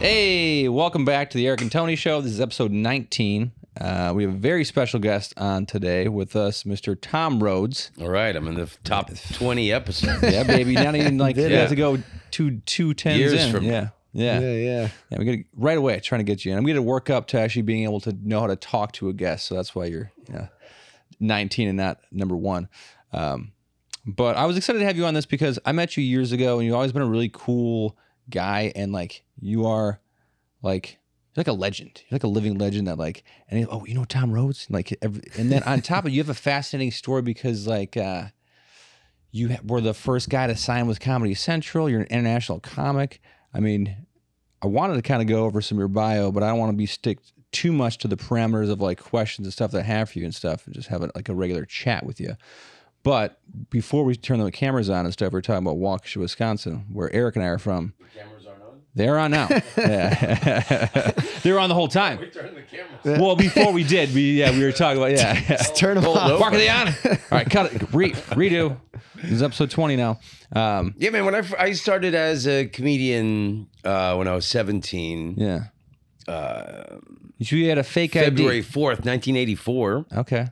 Hey, welcome back to the Eric and Tony Show. This is episode 19. Uh, we have a very special guest on today with us, Mr. Tom Rhodes. All right, I'm in the top 20 episodes. Yeah, baby. Not even like you it. have to go two two tens Years in. from- yeah. Yeah. Yeah, yeah. Yeah, we got to right away trying to get you in. I'm going to work up to actually being able to know how to talk to a guest. So that's why you're yeah, 19 and not number one. Um, but I was excited to have you on this because I met you years ago and you've always been a really cool guy. And like, you are like, you're like a legend. You're like a living legend that like, and oh, you know Tom Rhodes? Like, every, and then on top of you have a fascinating story because like, uh, you were the first guy to sign with Comedy Central. You're an international comic. I mean, I wanted to kind of go over some of your bio, but I don't want to be stick too much to the parameters of like questions and stuff that I have for you and stuff, and just have like a regular chat with you. But before we turn the cameras on and stuff, we're talking about Waukesha, Wisconsin, where Eric and I are from. cameras aren't on? They're on now. Yeah. they were on the whole time. We turn the cameras. Well, before we did, we yeah, we were talking about yeah. Turn them off. Mark, are they on? All right, cut it. Re- redo. This is episode twenty now. Um, Yeah, man. When I started as a comedian uh, when I was 17, yeah. uh, You had a fake February ID. 4th, 1984. Okay.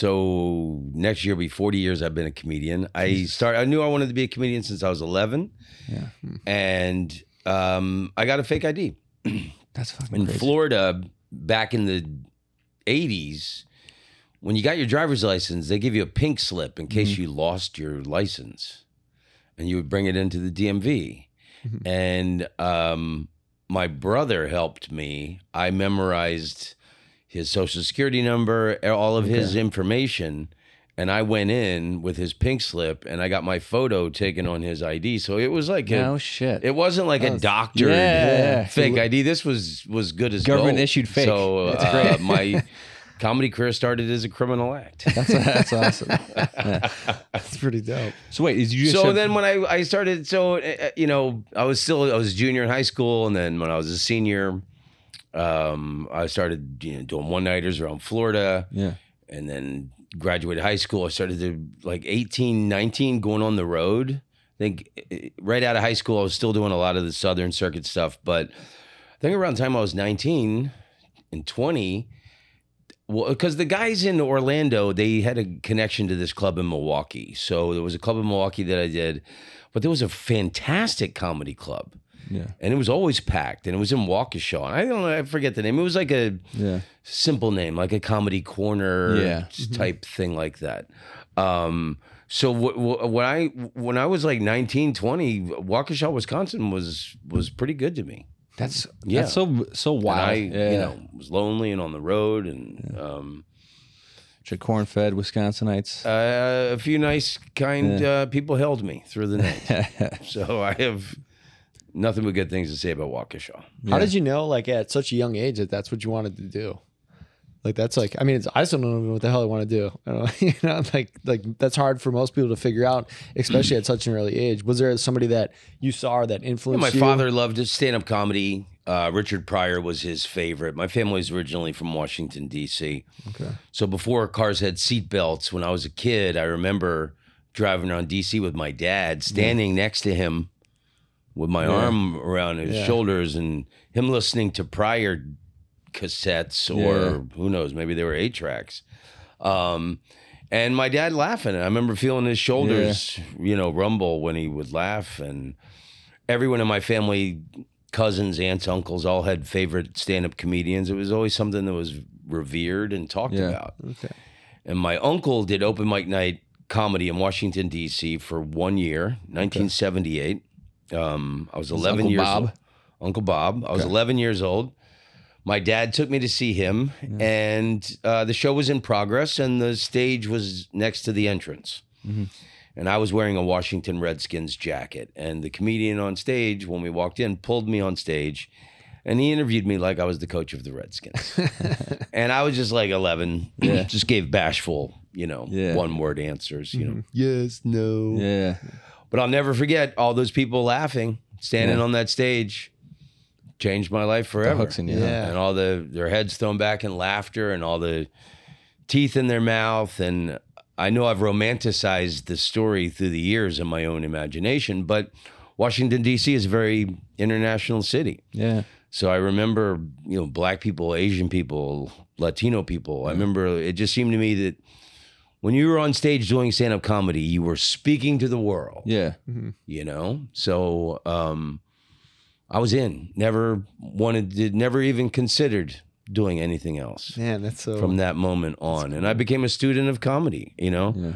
So next year will be 40 years I've been a comedian. I started. I knew I wanted to be a comedian since I was 11, Yeah. and um, I got a fake ID That's fucking in crazy. Florida back in the 80s. When you got your driver's license, they give you a pink slip in case you lost your license, and you would bring it into the DMV. And um, my brother helped me. I memorized his social security number, all of his information, and I went in with his pink slip, and I got my photo taken on his ID. So it was like a, shit. it wasn't like a doctored Yeah. fake ID. This was was good as Government gold. issued fake. So That's uh, my comedy career started as a criminal act. That's, that's awesome. That's pretty dope. So wait, is you just so have- then when I, I started, so uh, you know, I was still I was a junior in high school, and then when I was a senior, um, I started you know doing one nighters around Florida, yeah, and then graduated high school. I started to like 18, 19 going on the road. I think uh, right out of high school, I was still doing a lot of the Southern Circuit stuff, but I think around the time I was 19 and 20, well, because the guys in Orlando, they had a connection to this club in Milwaukee. So there was a club in Milwaukee that I did, but there was a fantastic comedy club. Yeah, And it was always packed, and it was in Waukesha. I don't know, I forget the name. It was like a yeah. simple name, like a comedy corner Yeah. type thing like that. Um, so wh- wh- when I when I was like 19, 20, Waukesha, Wisconsin was was pretty good to me. That's Yeah. That's so so And wild. I, yeah. you know, was lonely and on the road, and um, corn fed Wisconsinites. uh, a few nice, kind uh, people held me through the night. so I have nothing but good things to say about Waukesha. How did you know, like, at such a young age, that that's what you wanted to do? Like, that's like, I mean, it's, I still don't know what the hell I want to do. I don't you know, like, like that's hard for most people to figure out, especially at such an early age. Was there somebody that you saw or that Yeah, influenced my you? father loved stand up comedy. Uh, Richard Pryor was his favorite. My family family's originally from Washington, D.C. Okay. So before cars had seat belts, when I was a kid, I remember driving around DC with my dad, standing next to him with my arm around his Yeah. shoulders and him listening to Pryor cassettes or who knows, maybe they were eight tracks. Um, and my dad laughing. I remember feeling his shoulders, you know, rumble when he would laugh. And everyone in my family, cousins, aunts, uncles, all had favorite stand-up comedians. It was always something that was revered and talked Yeah. about. Okay. And my uncle did open mic night comedy in Washington D.C. for one year, 1978. Um, I was 11 Uncle years Bob? old. Uncle Bob. I was 11 years old. My dad took me to see him, and uh, the show was in progress, and the stage was next to the entrance. And I was wearing a Washington Redskins jacket. And the comedian on stage, when we walked in, pulled me on stage and he interviewed me like I was the coach of the Redskins. and I was just like 11, yeah. just gave bashful, you know, Yeah. one word answers, you know. Yes, no. yeah. But I'll never forget all those people laughing, standing Yeah. on that stage. Changed my life forever. in you. Yeah. And all the their heads thrown back in laughter and all the teeth in their mouth. And I know I've romanticized the story through the years in my own imagination, but Washington D.C. is a very international city. Yeah. So I remember, you know, black people, Asian people, Latino people. I remember it just seemed to me that when you were on stage doing stand up comedy, you were speaking to the world. Yeah. You know? So um I was in. Never wanted to never even considered doing anything else Man, that's so. from that moment on. And I became a student of comedy, you know? Yeah.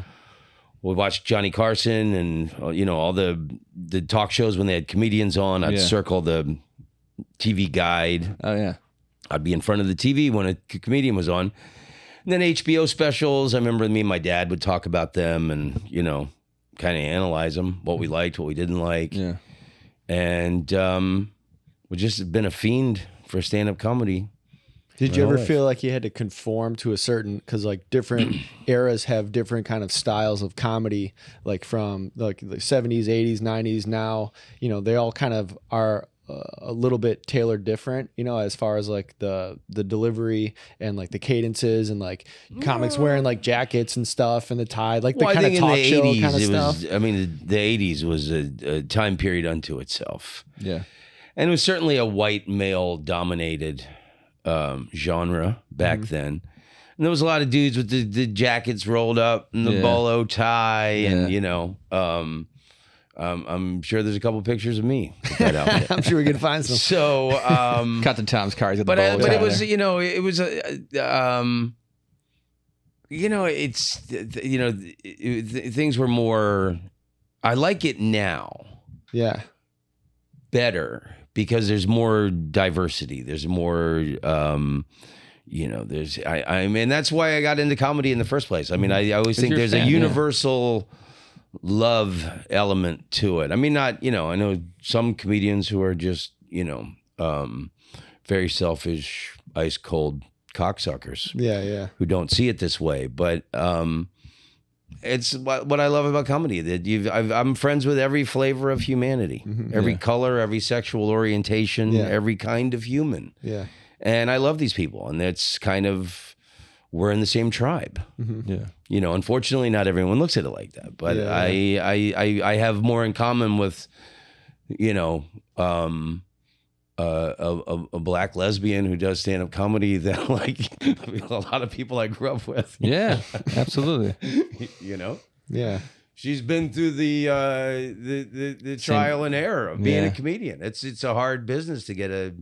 We watched Johnny Carson and uh, you know all the the talk shows when they had comedians on. I'd Yeah. circle the TV guide. Oh yeah. I'd be in front of the TV when a comedian was on. And then HBO specials. I remember me and my dad would talk about them and you know kind of analyze them, what we liked, what we didn't like, Yeah. and um, we just been a fiend for stand up comedy. Did you ever life. feel like you had to conform to a certain because like different eras have different kind of styles of comedy, like from like the seventies, eighties, nineties. Now you know they all kind of are a little bit tailored different. You know, as far as like the the delivery and like the cadences and like comics wearing like jackets and stuff and the tie, like the Well, I kind of think in talk show kind of it stuff. was. I mean, the, the '80s was a, a time period unto itself. Yeah. and it was certainly a white male dominated um, genre back Mm-hmm. then. And there was a lot of dudes with the, the jackets rolled up and the Yeah. bolo tie, Yeah. and you know, um, um, I'm sure there's a couple pictures of me with that outfit. I'm sure we can find some. so, um, Cut to Tom's car. He's but the uh, but it was there. you know it was a um, you know it's you know th- th- things were more. I like it now Yeah, better because there's more diversity. There's more, um, you know, there's, I, I mean, that's why I got into comedy in the first place. I mean, I, I always 'Cause think there's fan, a yeah. Love element to it. I mean, not, you know, I know some comedians who are just, you know, um, very selfish, ice cold cocksuckers yeah, yeah. who don't see it this way. But um, it's what, what I love about comedy that you've, I've, I'm friends with every flavor of humanity, every Yeah. color, every sexual orientation, Yeah. every kind of human, Yeah. and I love these people. And it's kind of we're in the same tribe. yeah. You know, unfortunately, not everyone looks at it like that. But Yeah. I, I, I, I have more in common with, you know, um, uh, a, a, a black lesbian who does stand up comedy than like a lot of people I grew up with. Yeah. Absolutely. you know, Yeah. she's been through the uh, the, the the trial and error of being Yeah. a comedian. It's it's a hard business to get a,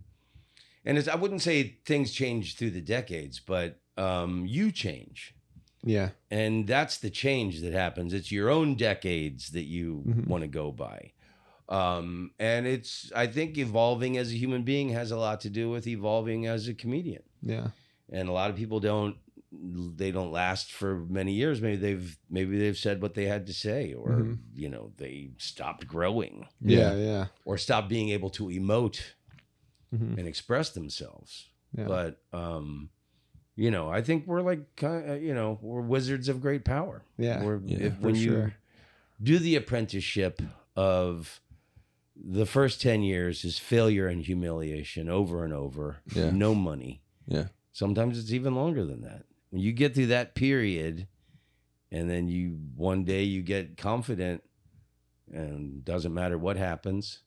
and it's I wouldn't say things change through the decades, but um, you change. Yeah. And that's the change that happens. It's your own decades that you Mhm. want to go by. Um, and it's, I think, evolving as a human being has a lot to do with evolving as a comedian. Yeah. And a lot of people don't, they don't last for many years. Maybe they've, maybe they've said what they had to say, or Mhm. you know, they stopped growing, Yeah. Yeah. or stopped being able to emote Mhm. and express themselves. Yeah. But, um, you know, I think we're like, uh, you know, we're wizards of great power. Yeah. We're, Yeah, if, for when you sure. do the apprenticeship of the first 10 years is failure and humiliation over and over, Yeah. no money. Yeah. Sometimes it's even longer than that. When you get through that period and then you one day you get confident and doesn't matter what happens,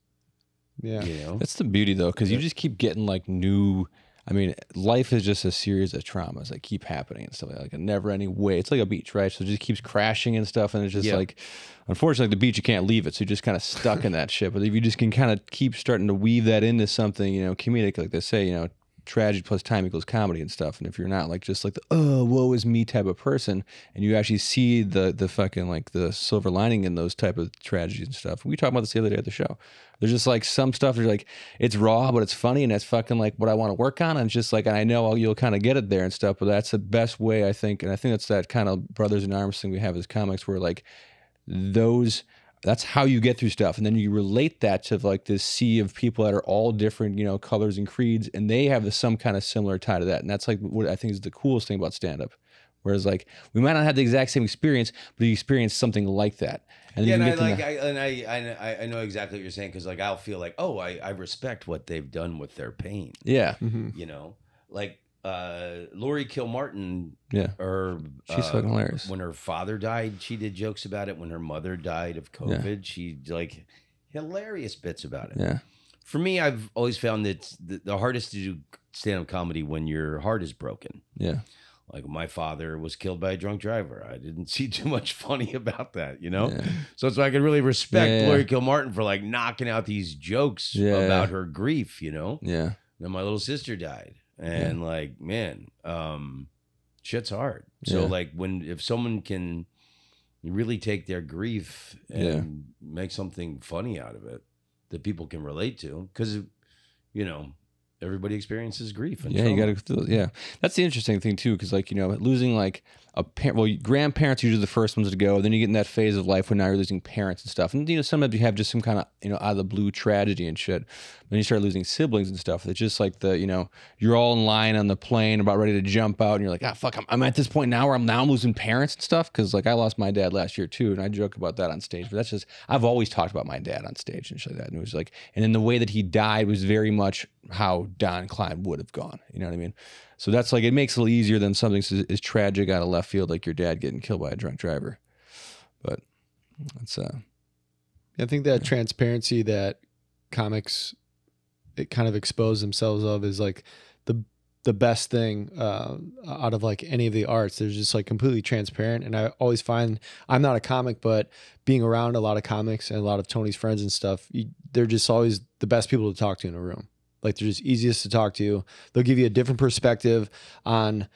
Yeah. you know. That's the beauty though, because you just keep getting like new. I mean, life is just a series of traumas that keep happening and stuff like, that, like a never-ending way. It's like a beach, right? So it just keeps crashing and stuff, and it's just Yeah. like, unfortunately, the beach you can't leave it, so you're just kind of stuck in that shit. But if you just can kind of keep starting to weave that into something, you know, comedic, like they say, you know, tragedy plus time equals comedy and stuff. And if you're not like just like the oh woe is me type of person, and you actually see the the fucking like the silver lining in those type of tragedies and stuff. We talked about this the other day at the show. There's just like some stuff that's like it's raw, but it's funny, and that's fucking like what I want to work on. And it's just like, and I know you'll kind of get it there and stuff, but that's the best way I think, and I think that's that kind of brothers in arms thing we have as comics, where like those that's how you get through stuff. And then you relate that to like this sea of people that are all different you know colors and creeds and they have some kind of similar tie to that. And that's like what i think is the coolest thing about stand up whereas like we might not have the exact same experience but you experience something like that. And yeah, and I like, know- I, and I, I, I know exactly what you're saying because, like, I'll feel like, oh, I, I respect what they've done with their pain. yeah. Mhm. You know, like uh, Laurie Kilmartin, yeah or she's uh, fucking hilarious when her father died, she did jokes about it. When her mother died of COVID, she like hilarious bits about it. Yeah. For me, I've always found that the, the hardest to do stand-up comedy when your heart is broken. Yeah. Like my father was killed by a drunk driver. I didn't see too much funny about that, you know. Yeah. So it's I could really respect Yeah, yeah. Laurie Kilmartin for like knocking out these jokes Yeah, about yeah. her grief, you know. Yeah. Then my little sister died, and like, man, um, shit's hard. So Yeah. like, when if someone can really take their grief and make something funny out of it that people can relate to, because you know everybody experiences grief. And Yeah, you got to. Yeah, that's the interesting thing too, because like you know, losing like a parent. Well, grandparents are usually the first ones to go. Then you get in that phase of life when now you're losing parents and stuff. And you know, sometimes you have just some kind of you know out of the blue tragedy and shit. Then you start losing siblings and stuff. It's just like the you know you're all in line on the plane about ready to jump out, and you're like, ah, fuck, I'm, I'm at this point now where I'm now I'm losing parents and stuff. Because like I lost my dad last year too, and I joke about that on stage. But that's just I've always talked about my dad on stage and shit like that. And it was like, and then the way that he died was very much how Don Klein would have gone. You know what I mean? So that's like it makes it a little easier than something as, as tragic out of left field like your dad getting killed by a drunk driver. But it's uh I think that transparency that comics it kind of expose themselves of is like the the best thing uh, out of like any of the arts. They're just like completely transparent, and I always find I'm not a comic, but being around a lot of comics and a lot of Tony's friends and stuff, you, they're just always the best people to talk to in a room. Like they're just easiest to talk to. They'll give you a different perspective on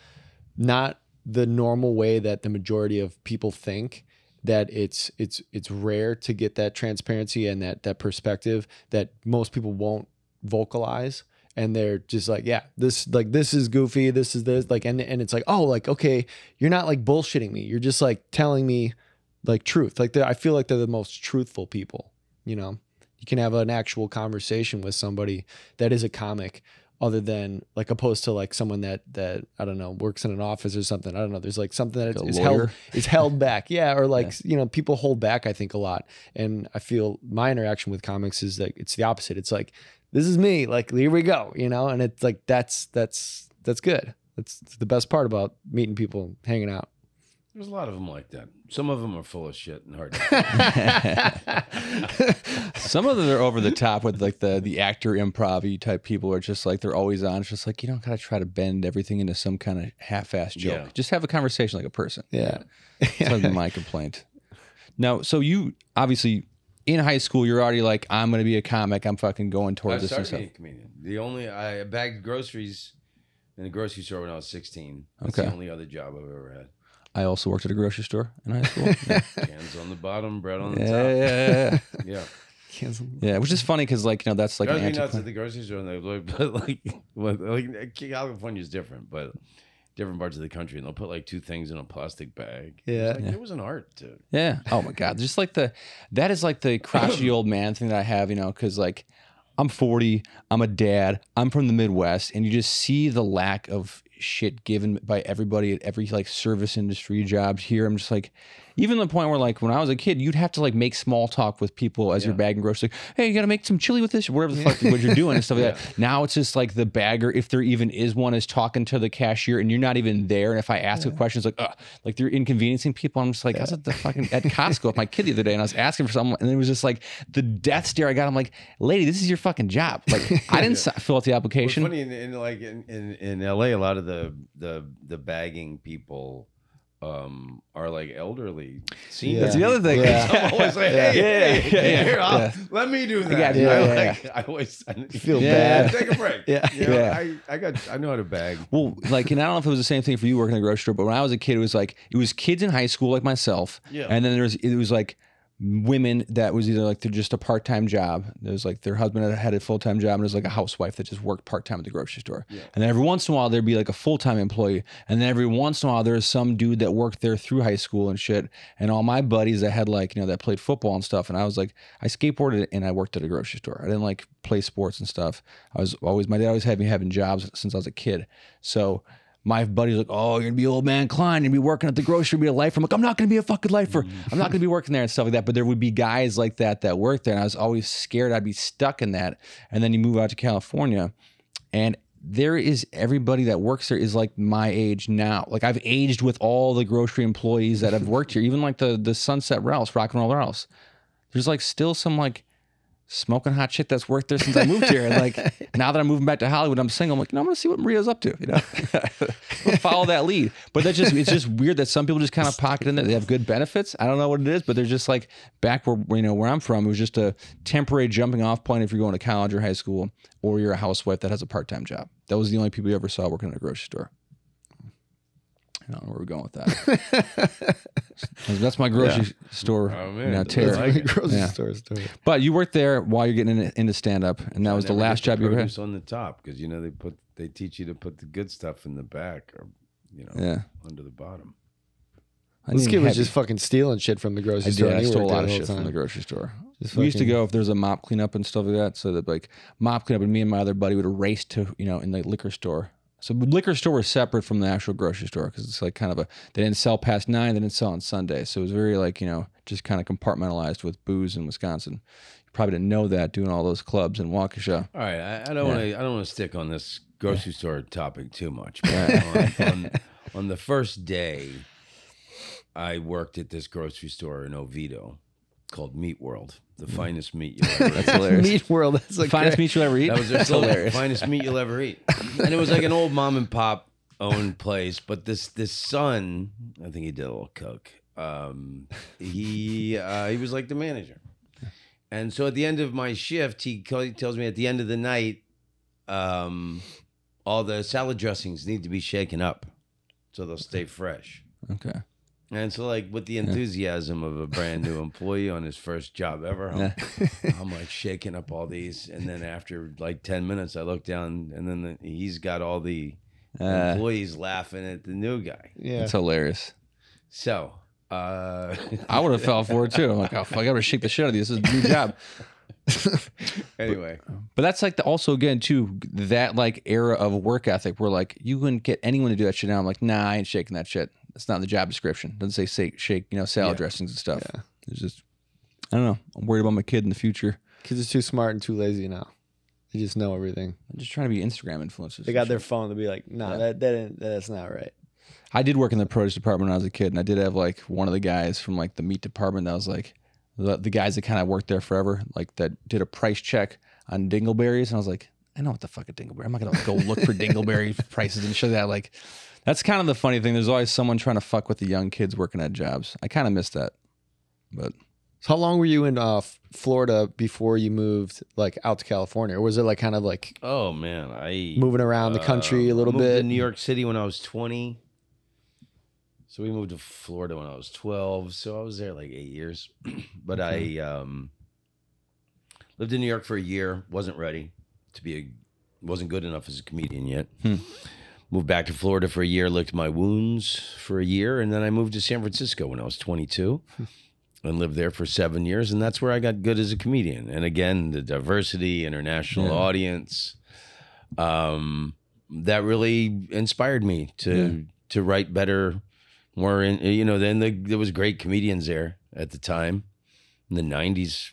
not the normal way that the majority of people think that it's it's it's rare to get that transparency and that that perspective that most people won't vocalize. And they're just like yeah this like this is goofy this is this like and and it's like oh like okay you're not like bullshitting me. You're just like telling me like truth. Like i feel like they're the most truthful people you know you can have an actual conversation with somebody that is a comic other than like opposed to like someone that that I don't know works in an office or something. I don't know. There's like something that Like a is held is held back. Yeah, or like you know people hold back. I think a lot, and I feel my interaction with comics is like it's the opposite. It's like this is me. Like here we go. You know, and it's like that's that's that's good. That's the best part about meeting people, hanging out. There's a lot of them like that. Some of them are full of shit and hard. some of them are over the top with like the the actor improv type people are just like they're always on. It's just like you don't gotta try to bend everything into some kind of half ass joke. Yeah. Just have a conversation like a person. Yeah. That's my complaint. Now, so you obviously in high school, you're already like, I'm gonna be a comic. I'm fucking going I towards this and started stuff. being a comedian. The only I bagged groceries in a grocery store when I was 16. That's Okay. the only other job I've ever had. I also worked at a grocery store in high school. Yeah, Cans on the bottom, bread on the yeah, top. yeah, yeah, Yeah. Cancel. yeah. Which is funny because like you know that's like Drives an me nuts at the grocery store, and they look, but like, like, uh, like California is different, but different parts of the country, and they'll put like two things in a plastic bag. It's Yeah. like, Yeah. there was an art to. Yeah. Oh my god. Just like the that is like the crotchety old man thing that I have, you know, because like I'm 40, I'm a dad, I'm from the Midwest, and you just see the lack of shit given by everybody at every like service industry jobs here. I'm just like, even the point where like when I was a kid, you'd have to like make small talk with people as you're bagging groceries. Like, hey, you gotta make some chili with this, or whatever the fuck what you're doing and stuff like that. Now it's just like the bagger, if there even is one, is talking to the cashier and you're not even there. And if I ask a question, it's like, Ugh, like they're inconveniencing people. I'm just like, I was at the fucking at Costco with my kid the other day and I was asking for something, and it was just like the death stare I got. I'm like, lady, this is your fucking job. Like I didn't fill out the application. funny in, in like in, in in LA, a lot of the the the bagging people um are like elderly senior. That's the other thing. Yeah. I'm always like, Yeah. hey, Yeah, hey, yeah, yeah, here, I'll- yeah. let me do that. got you. I, Yeah, like, I always I, Feel Yeah. bad. Take a break. Yeah. You know, Yeah. I, I got I know how to bag. Well, like, and I don't know if it was the same thing for you working in a grocery store, but when I was a kid, it was like it was kids in high school like myself, Yeah. and then there was it was like women that was either like they're just a part time job. There was like their husband had- a full time job, and it was like a housewife that just worked part time at the grocery store. And then every once in a while there'd be like a full time employee, and then every once in a while there's some dude that worked there through high school and shit. And all my buddies that had like you know that played football and stuff, and I was like I skateboarded and I worked at a grocery store. I didn't like play sports and stuff. I was always my dad always had me having jobs since I was a kid, so my buddy's like, "Oh, you're gonna be old man Klein. You're gonna be working at the grocery, be a lifer." I'm like, "I'm not gonna be a fucking lifer. I'm not gonna be working there and stuff like that." But there would be guys like that that worked there, and I was always scared I'd be stuck in that. And then you move out to California, and there is everybody that works there is like my age now. Like I've aged with all the grocery employees that have worked here, even like the the Sunset Ralphs, Rock and Roll Ralphs. There's like still some like smoking hot shit that's worked there since I moved here. And like now that I'm moving back to Hollywood, I'm single. I'm like, no, I'm gonna see what Maria's up to. You know, follow that lead. But that's just it's just weird that some people just kind of pocket in there. They have good benefits. I don't know what it is, but they're just like back where you know where I'm from. It was just a temporary jumping off point if you're going to college or high school, or you're a housewife that has a part time job. That was the only people you ever saw working at a grocery store. I don't know where we're going with that. That's my grocery store Oh, you man. know, That's tear. like it. grocery Yeah. store story. But you worked there while you're getting into, into stand up, and that was the last get job you ever had. on the top because you know they put they teach you to put the good stuff in the back or you know Yeah. under the bottom. I This kid was just fucking stealing shit from the grocery I store. did. I he stole a lot of shit whole from the grocery store. Just we used to go if there's a mop cleanup and stuff like that. So that like mop cleanup, and me and my other buddy would race to you know in the liquor store. So liquor store was separate from the actual grocery store because it's like kind of a they didn't sell past nine, they didn't sell on Sunday, so it was very like you know just kind of compartmentalized with booze in Wisconsin. You probably didn't know that doing all those clubs in Waukesha. All right, I, I don't want to. I don't want to stick on this grocery store topic too much. But on, on, on the first day, I worked at this grocery store in Oviedo called Meat World, the finest meat you'll ever That's eat. hilarious. Meat world. That's like Finest great. meat you'll ever eat. That was their That's slogan, hilarious. finest meat you'll ever eat. And it was like an old mom and pop owned place, but this this son, I think he did a little coke. Um, he uh, he was like the manager, and so at the end of my shift, he co- he tells me at the end of the night, um, all the salad dressings need to be shaken up, so they'll stay fresh. Okay. And so, like with the enthusiasm of a brand new employee on his first job ever, I'm, Yeah. I'm like shaking up all these, and then after like ten minutes, I look down, and then the, he's got all the Uh, employees laughing at the new guy. Yeah. It's hilarious. So, uh, I would have fell for it too. I'm like, oh, fuck, I gotta shake the shit out of these. This is a new job. anyway, But that's like the, also again too that like era of work ethic where like you wouldn't get anyone to do that shit now. I'm like, nah, I ain't shaking that shit. That's not in the job description. doesn't say shake, you know, salad Yeah. dressings and stuff. Yeah. It's just, I don't know. I'm worried about my kid in the future. Kids are too smart and too lazy now. They just know everything. I'm just trying to be Instagram influencers. They got their phone to be like, nah, Yeah. that, that that's not right. I did work in the produce department when I was a kid, and I did have like one of the guys from like the meat department that was like the, the guys that kind of worked there forever, like that did a price check on dingleberries, and I was like, I know what the fuck a dingleberry. I'm not gonna go look for dingleberry prices and show that. Like, that's kind of the funny thing. There's always someone trying to fuck with the young kids working at jobs. I kind of miss that, but So how long were you in uh, Florida before you moved like out to California? Or was it like kind of like oh man, I moving around the country uh, a little moved bit? To New York City when I was 20. So we moved to Florida when I was 12. So I was there like eight years. but I um, lived in New York for a year. wasn't ready to be a wasn't good enough as a comedian yet. Hmm. Moved back to Florida for a year, licked my wounds for a year, and then I moved to San Francisco when I was 22 and lived there for seven years. And that's where I got good as a comedian. And again, the diversity, international Yeah. audience, um, that really inspired me to to write better, more. In, you know, then the, there was great comedians there at the time in the 90s.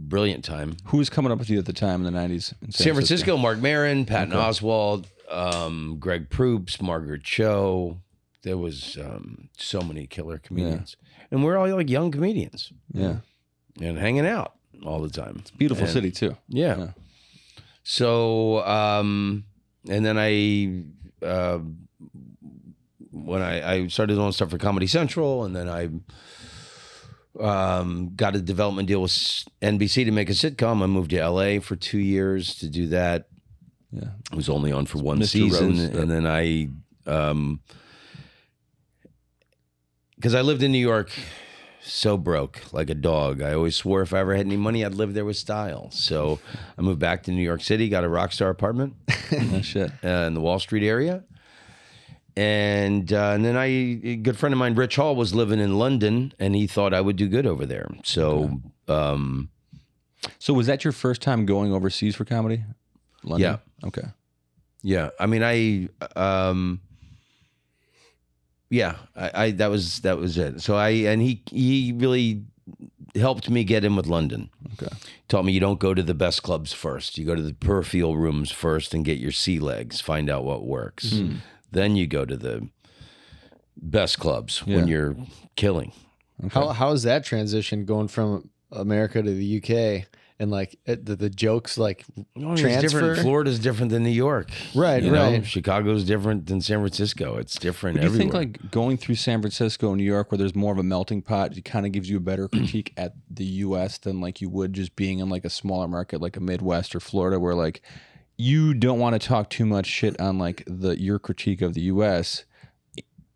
Brilliant time. who was coming up with you at the time in the '90s? In San Francisco, Marc Maron, Patton Oswalt, um, Greg Proops, Margaret Cho. There was um, so many killer comedians, and we're all like young comedians Yeah, and hanging out all the time. It's beautiful And- city too. Yeah. Yeah. So, um, and then I, uh, when I, I started doing stuff for Comedy Central, and then I um, got a development deal with NBC to make a sitcom. I moved to LA for two years to do that. Yeah, It was only on for one Mr. season, Rhodes, and then I, um, because I lived in New York, so broke like a dog. I always swore if I ever had any money, I'd live there with style. So I moved back to New York City, got a rock star apartment no shit. uh, in the Wall Street area. And uh, and then I, a good friend of mine, Rich Hall, was living in London, and he thought I would do good over there. So, um, So was that your first time going overseas for comedy? London? Okay. Yeah, I mean, I, um, yeah, I, I that was that was it. So I and he he really helped me get in with London. Okay. Taught me you don't go to the best clubs first. You go to the peripheral rooms first and get your sea legs. Find out what works. Hmm. Then you go to the best clubs when you're killing. How how is that transition going from America to the UK and like it, the, the jokes like No, it's different. transfer. Florida's different than New York. Right, You know, right. Chicago's different than San Francisco. It's different Do you everywhere. think like going through San Francisco, New York, where there's more of a melting pot, it kind of gives you a better critique at the U.S. than like you would just being in like a smaller market like a Midwest or Florida, where like you don't want to talk too much shit on like the your critique of the U.S.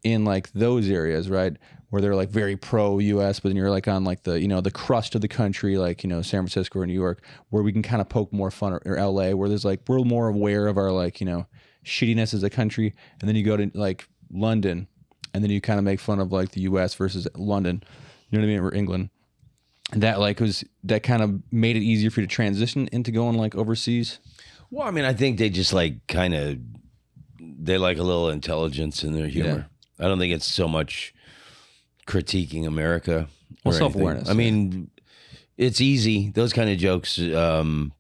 in like those areas, right? Where they're like very pro US, but then you're like on like the you know the crust of the country, like you know San Francisco or New York, where we can kind of poke more fun, or, or LA, where there's like we're more aware of our like you know shittiness as a country, and then you go to like London, and then you kind of make fun of like the US versus London, you know what I mean, or England. That like was that kind of made it easier for you to transition into going like overseas. Well, I mean, I think they just like kind of they like a little intelligence in their humor. I don't think it's so much critiquing America. Well, or self-awareness, I mean, it's easy. Those kind of jokes um,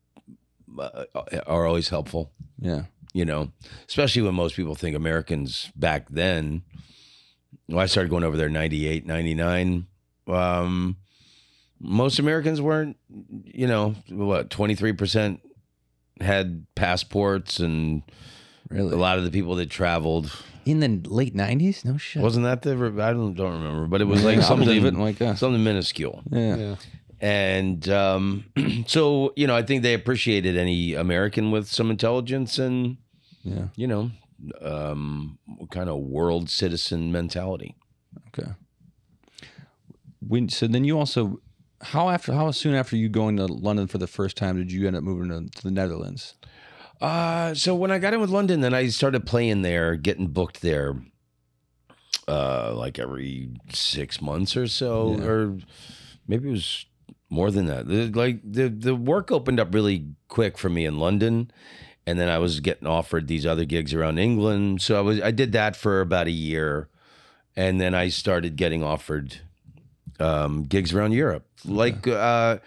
uh, are always helpful. Yeah, You know, especially when most people think Americans back then. Well, I started going over there 98, 99. Um, most Americans weren't, you know, what, 23% had passports and really. a lot of the people that traveled in the late '90s, no shit. wasn't that the I don't don't remember but it was like I'll something believe it, like, uh, something minuscule yeah. Yeah. and um, so you know I think they appreciated any American with some intelligence and yeah. you know um, kind of world citizen mentality Okay. When so then you also how after how soon after you going to London for the first time did you end up moving to, to the Netherlands? Uh, so when I got in with London, then I started playing there, getting booked there, uh, like every six months or so, Yeah. or maybe it was more than that. The- Like the the work opened up really quick for me in London, and then I was getting offered these other gigs around England. So I was I did that for about a year, and then I started getting offered um, gigs around Europe, like. Uh,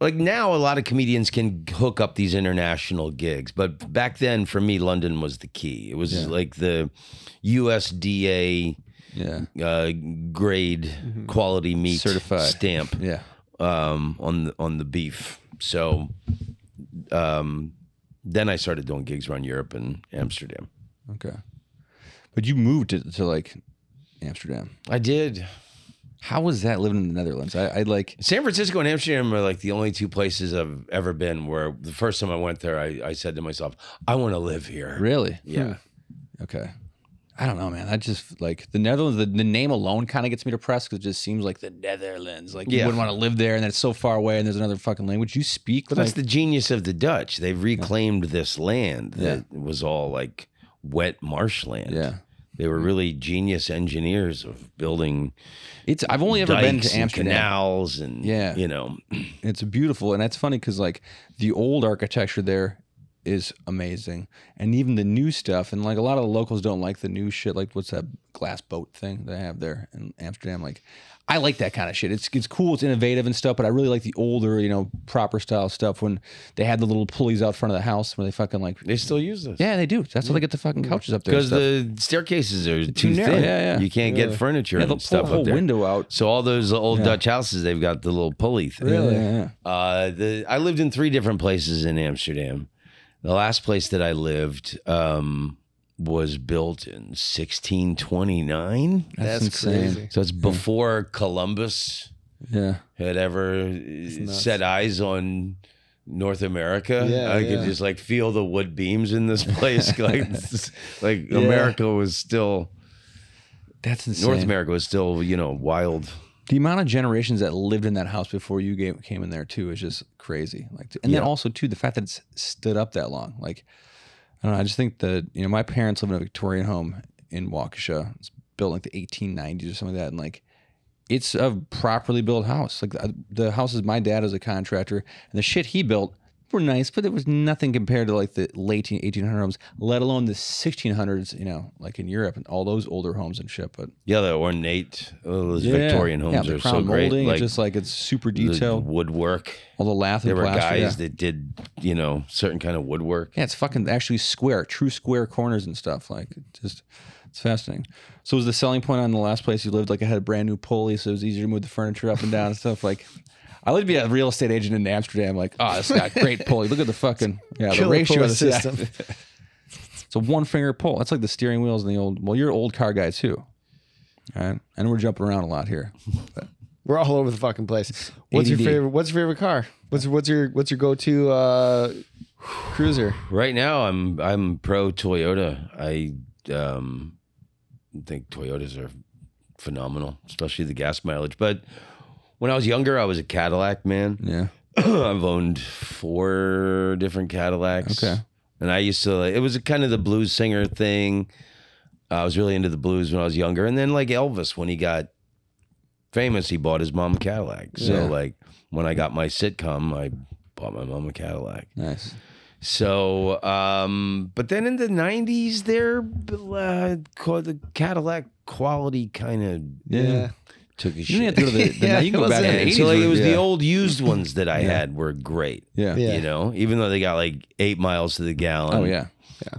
like now a lot of comedians can hook up these international gigs but back then for me london was the key it was Yeah. like the usda Yeah. uh, grade quality meat Certified. stamp Yeah. um, on the on the beef so um, then i started doing gigs around europe and amsterdam Okay. But you moved to, to like Amsterdam. i did How was that living in the Netherlands? I, I like San Francisco and Amsterdam are like the only two places I've ever been where the first time I went there, I, I said to myself, I want to live here. really. Yeah. Hmm. Okay. I don't know, man. I just like the Netherlands. The, the name alone kind of gets me depressed because it just seems like the Netherlands. Like you Yeah. wouldn't want to live there, and then it's so far away, and there's another fucking language you speak. But like, that's the genius of the Dutch. They've reclaimed this land that was all like wet marshland. yeah. They were mm-hmm. really genius engineers of building It's. I've only ever been to and Amsterdam. canals and Yeah. you know, It's beautiful, and that's funny because like the old architecture there is amazing, and even the new stuff. And like a lot of the locals don't like the new shit. Like what's that glass boat thing they have there in Amsterdam? Like I like that kind of shit. It's it's cool, it's innovative and stuff. But I really like the older, you know, proper style stuff when they had the little pulleys out front of the house when they fucking like. they still use this. Yeah, they do. That's how they get the fucking couches up there. Because the staircases are too, narrow. thin. Yeah, yeah. You can't Really? get furniture yeah, they'll and pull stuff a whole up there. window out. So all those old Yeah. Dutch houses, they've got the little pulley thing. Really? Yeah, yeah, yeah. Uh, the I lived in three different places in Amsterdam. The last place that I lived um, was built in 1629. That's, That's insane. crazy. So it's before Columbus Yeah. had ever set eyes on North America. Yeah, I yeah. could just like feel the wood beams in this place. like, like Yeah. America was still That's insane. North America was still you know wild. the amount of generations that lived in that house before you came, came in there too is just crazy. Like, and then also too the fact that it's stood up that long. Like, I don't know. I just think that you know my parents live in a Victorian home in Waukesha. It's built like the 1890s or something like that, and like it's a properly built house. Like the, the houses my dad is a contractor, and the shit he built were nice, but it was nothing compared to like the late 1800 homes, let alone the 1600s. You know, like in Europe and all those older homes and shit. But Yeah, the ornate oh, those Yeah. Victorian yeah, homes the are so great. Like just like it's super detailed. woodwork. all the lath There were plaster. guys yeah. that did you know certain kind of woodwork. Yeah, it's fucking actually square, true square corners and stuff. Like just it's fascinating. So was the selling point on the last place you lived like it had a brand new pulley, so it was easier to move the furniture up and down and stuff. Like I like to be a real estate agent in Amsterdam. Like, oh, this got great pulley. Look at the fucking yeah, the Killer ratio pulley of the system. system. it's a one finger pull. That's like the steering wheels in the old. Well, you're an old car guy too. All right, and we're jumping around a lot here. We're all over the fucking place. What's your ADD. favorite? What's your favorite car? What's what's your what's your go to uh, cruiser? Right now, I'm I'm pro Toyota. I um, think Toyotas are phenomenal, especially the gas mileage. But when I was younger, I was a Cadillac man. Yeah. I've owned four different Cadillacs. Okay. And I used to like it was kind of the blues singer thing. I was really into the blues when I was younger. And then like Elvis, when he got famous, he bought his mom a Cadillac. So Yeah. like when I got my sitcom, I bought my mom a Cadillac. Nice. So, um, but then in the '90s, there uh, the Cadillac quality kind of Yeah. Took a You shit. didn't have to go to the. the Yeah, you can go it back to the wasn't- And 80s. so like it were- was the yeah. old used ones that I Yeah. had were great. Yeah. Yeah. You know, even though they got like eight miles to the gallon. Oh yeah.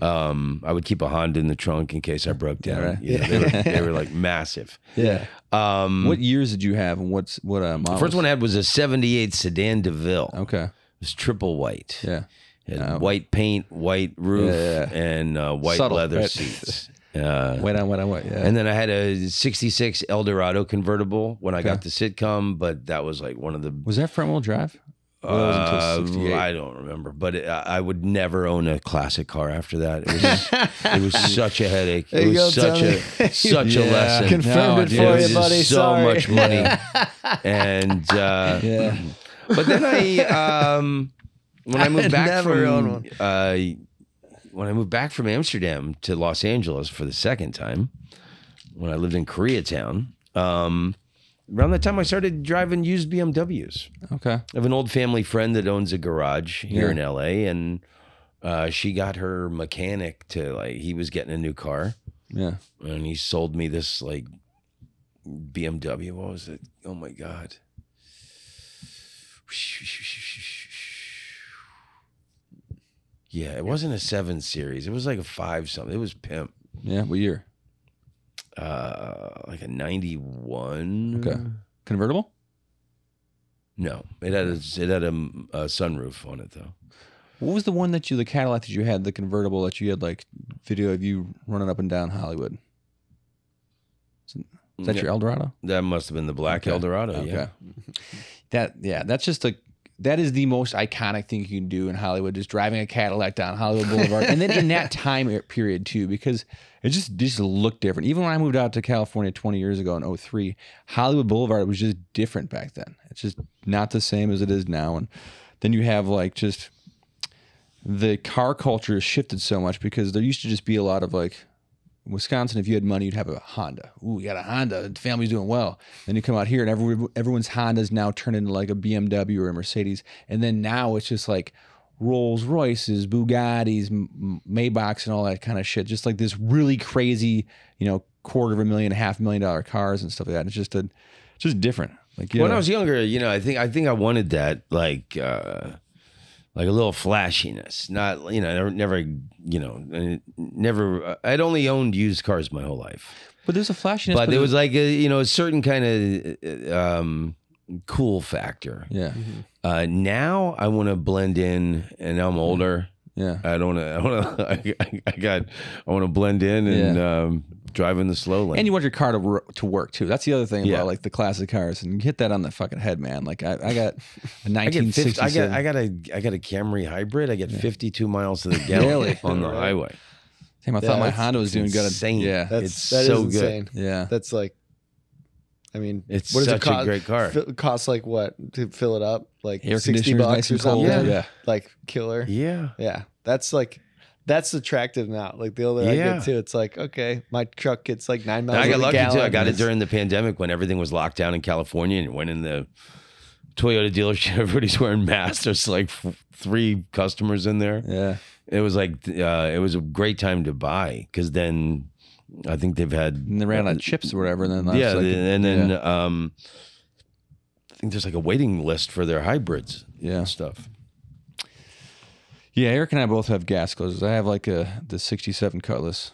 Um, I would keep a Honda in the trunk in case I broke Yeah, down. right. You know, they, were, they were like massive. Yeah. Um, What years did you have, and what's what uh, the first one I had was a '78 sedan DeVille. It Okay. was triple white. Yeah. It had Oh. white paint, white roof, Yeah, yeah. and uh, white Subtle, leather right? seats. Uh, Wait on, wait on, wait. Yeah. and then I had a '66 Eldorado convertible when I Okay. got the sitcom, but that was like one of the. was that front wheel drive? Uh, until 68. I don't remember, but it, I I would never own a classic car after that. It was, it was such a headache. There It was go, such a such a lesson. Confirmed No, it dude, for it you, buddy. so Sorry. much money, and uh, yeah. but then I um when I moved back from one. uh when I moved back from Amsterdam to Los Angeles for the second time when I lived in Koreatown um around that time I started driving used BMWs. Okay. I have an old family friend that owns a garage here Yeah. in LA and uh, she got her mechanic to like he was getting a new car Yeah. and he sold me this like BMW. What was it? Oh my god. Yeah, it wasn't a seven series. It was like a five something. It was pimp. Yeah. What year? Uh, like a ninety one. Okay. Convertible? No, it had a, it had a, a sunroof on it though. What was the one that you, the Cadillac that you had, the convertible that you had like video of you running up and down Hollywood? Is that your Eldorado? That must have been the black Okay. Eldorado. Yeah. That yeah, that's just a that is the most iconic thing you can do in Hollywood, just driving a Cadillac down Hollywood Boulevard, and then in that time period too, because it just just looked different. Even when I moved out to California 20 years ago in 03, Hollywood Boulevard was just different back then. It's just not the same as it is now, and then you have like just the car culture has shifted so much because there used to just be a lot of like Wisconsin, if you had money, you'd have a Honda. Ooh, you got a Honda. The family's doing well. Then you come out here, and every, everyone's Hondas now turned into like a BMW or a Mercedes. And then now it's just like Rolls Royces, Bugattis, Maybachs, and all that kind of shit. Just like this really crazy, you know, quarter of a million, half million dollar cars and stuff like that. It's just a, it's just different. Like you When I was younger, you know, I think I think I wanted that like uh like a little flashiness. Not you know, never, never you know, uh, never. I'd only owned used cars my whole life, but there's a flashiness. but there was like a you know a certain kind of um cool factor. yeah, Uh, now I want to blend in, and I'm older. Yeah. I don't want to. I want to. I, I got. I want to blend in and um, drive in the slow lane. And you want your car to wor- to work too. That's the other thing Yeah. about like the classic cars, and you hit that on the fucking head, man. Like I, I got a 1960. I got I got a I got a Camry hybrid. I get 52 miles to the gallon on the Right. highway. Damn, I Yeah, thought my Honda was doing good. insane. Yeah, That's It's that is so good. insane. yeah. That's like, I mean, It's what does such it cost? a great car. It costs like what to fill it up? Like Air sixty bucks nice or and cold. something. Yeah. Like killer. Yeah. Yeah, that's like that's attractive now. Like the older I Yeah. get too, it's like okay, my truck gets like nine miles. I got a lucky gallon. too. I got it It's- during the pandemic when everything was locked down in California and went in the Toyota dealership. Everybody's wearing masks. There's like f- three customers in there. Yeah. It was like uh, it was a great time to buy because then I think they've had And they ran out of chips or whatever. And then that's yeah, like, and then yeah. um, I think there's like a waiting list for their hybrids yeah, and stuff. Yeah. Eric and I both have gas closers. I have like a the '67 Cutlass.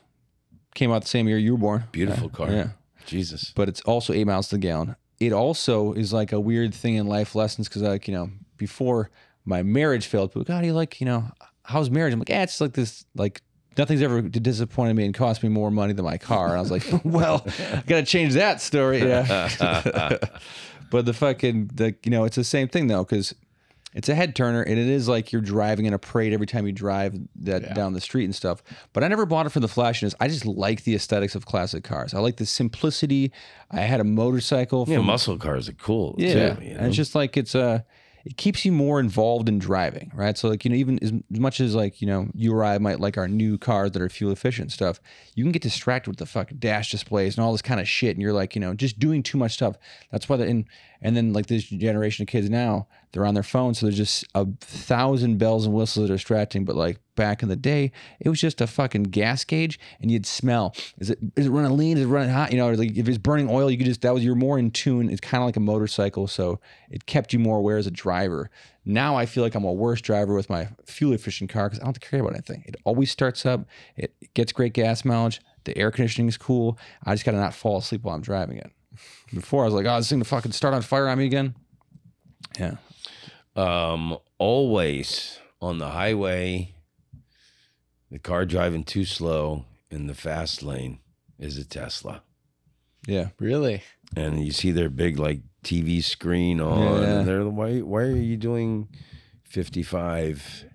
Came out the same year you were born. Beautiful car. Yeah, Jesus. but it's also eight miles to the gallon. it also is like a weird thing in life lessons because like you know before my marriage failed, people, God, you like you know how's marriage? I'm like, yeah, it's like this like. Nothing's ever disappointed me and cost me more money than my car. And I was like, well, I got to change that story. Yeah. but the fucking, the, you know, it's the same thing though, because it's a head turner and it is like you're driving in a parade every time you drive that down the street and stuff. But I never bought it for the flashiness. I just like the aesthetics of classic cars. I like the simplicity. I had a motorcycle. Yeah, from- muscle cars are cool. yeah, too, you and it's just like it's a it keeps you more involved in driving, right? So like you know, even as, as much as like you know you or I might like our new cars that are fuel efficient stuff, you can get distracted with the fucking dash displays and all this kind of shit, and you're like you know just doing too much stuff. That's why the and and then like this generation of kids now, they're on their phone. so there's just a thousand bells and whistles that are distracting. But like back in the day, it was just a fucking gas gauge, and you'd smell. Is it is it running lean? Is it running hot? You know, like if it's burning oil, you could just that was you're more in tune. It's kind of like a motorcycle, so it kept you more aware as a driver. Now I feel like I'm a worse driver with my fuel efficient car because I don't care about anything. It always starts up. It gets great gas mileage. The air conditioning is cool. I just got to not fall asleep while I'm driving it. Before I was like, oh, this thing to fucking start on fire on me again. Yeah. Um, always on the highway, the car driving too slow in the fast lane is a Tesla. Yeah. Really? and you see their big like TV screen on. Yeah. And they're why why are you doing 55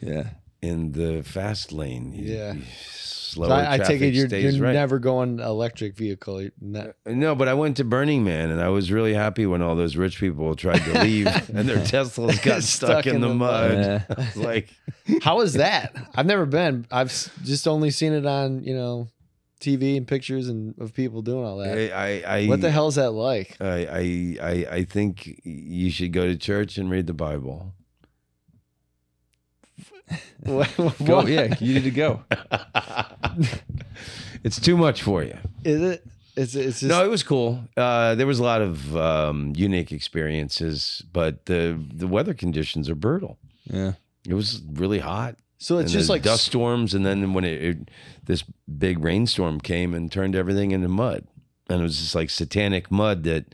Yeah. In the fast lane? You- Yeah. you- So Slower I, I take traffic it you're, you're right. never going electric vehicle. You're not- uh, No, but I went to Burning Man and I was really happy when all those rich people tried to leave and their Teslas got stuck, in, the, mud. Yeah. I was like, How is that? I've never been. I've just only seen it on you know TV and pictures and of people doing all that. I, I, I what the hell is that like? I, I, I, I think you should go to church and read the Bible. Go. Yeah. You need to go. It's too much for you. is it? It's it's just no, it was cool. Uh, there was a lot of um, unique experiences, but the the weather conditions are brutal. Yeah. It was really hot. so it's just like dust storms, and then when it, it this big rainstorm came and turned everything into mud, and it was just like satanic mud that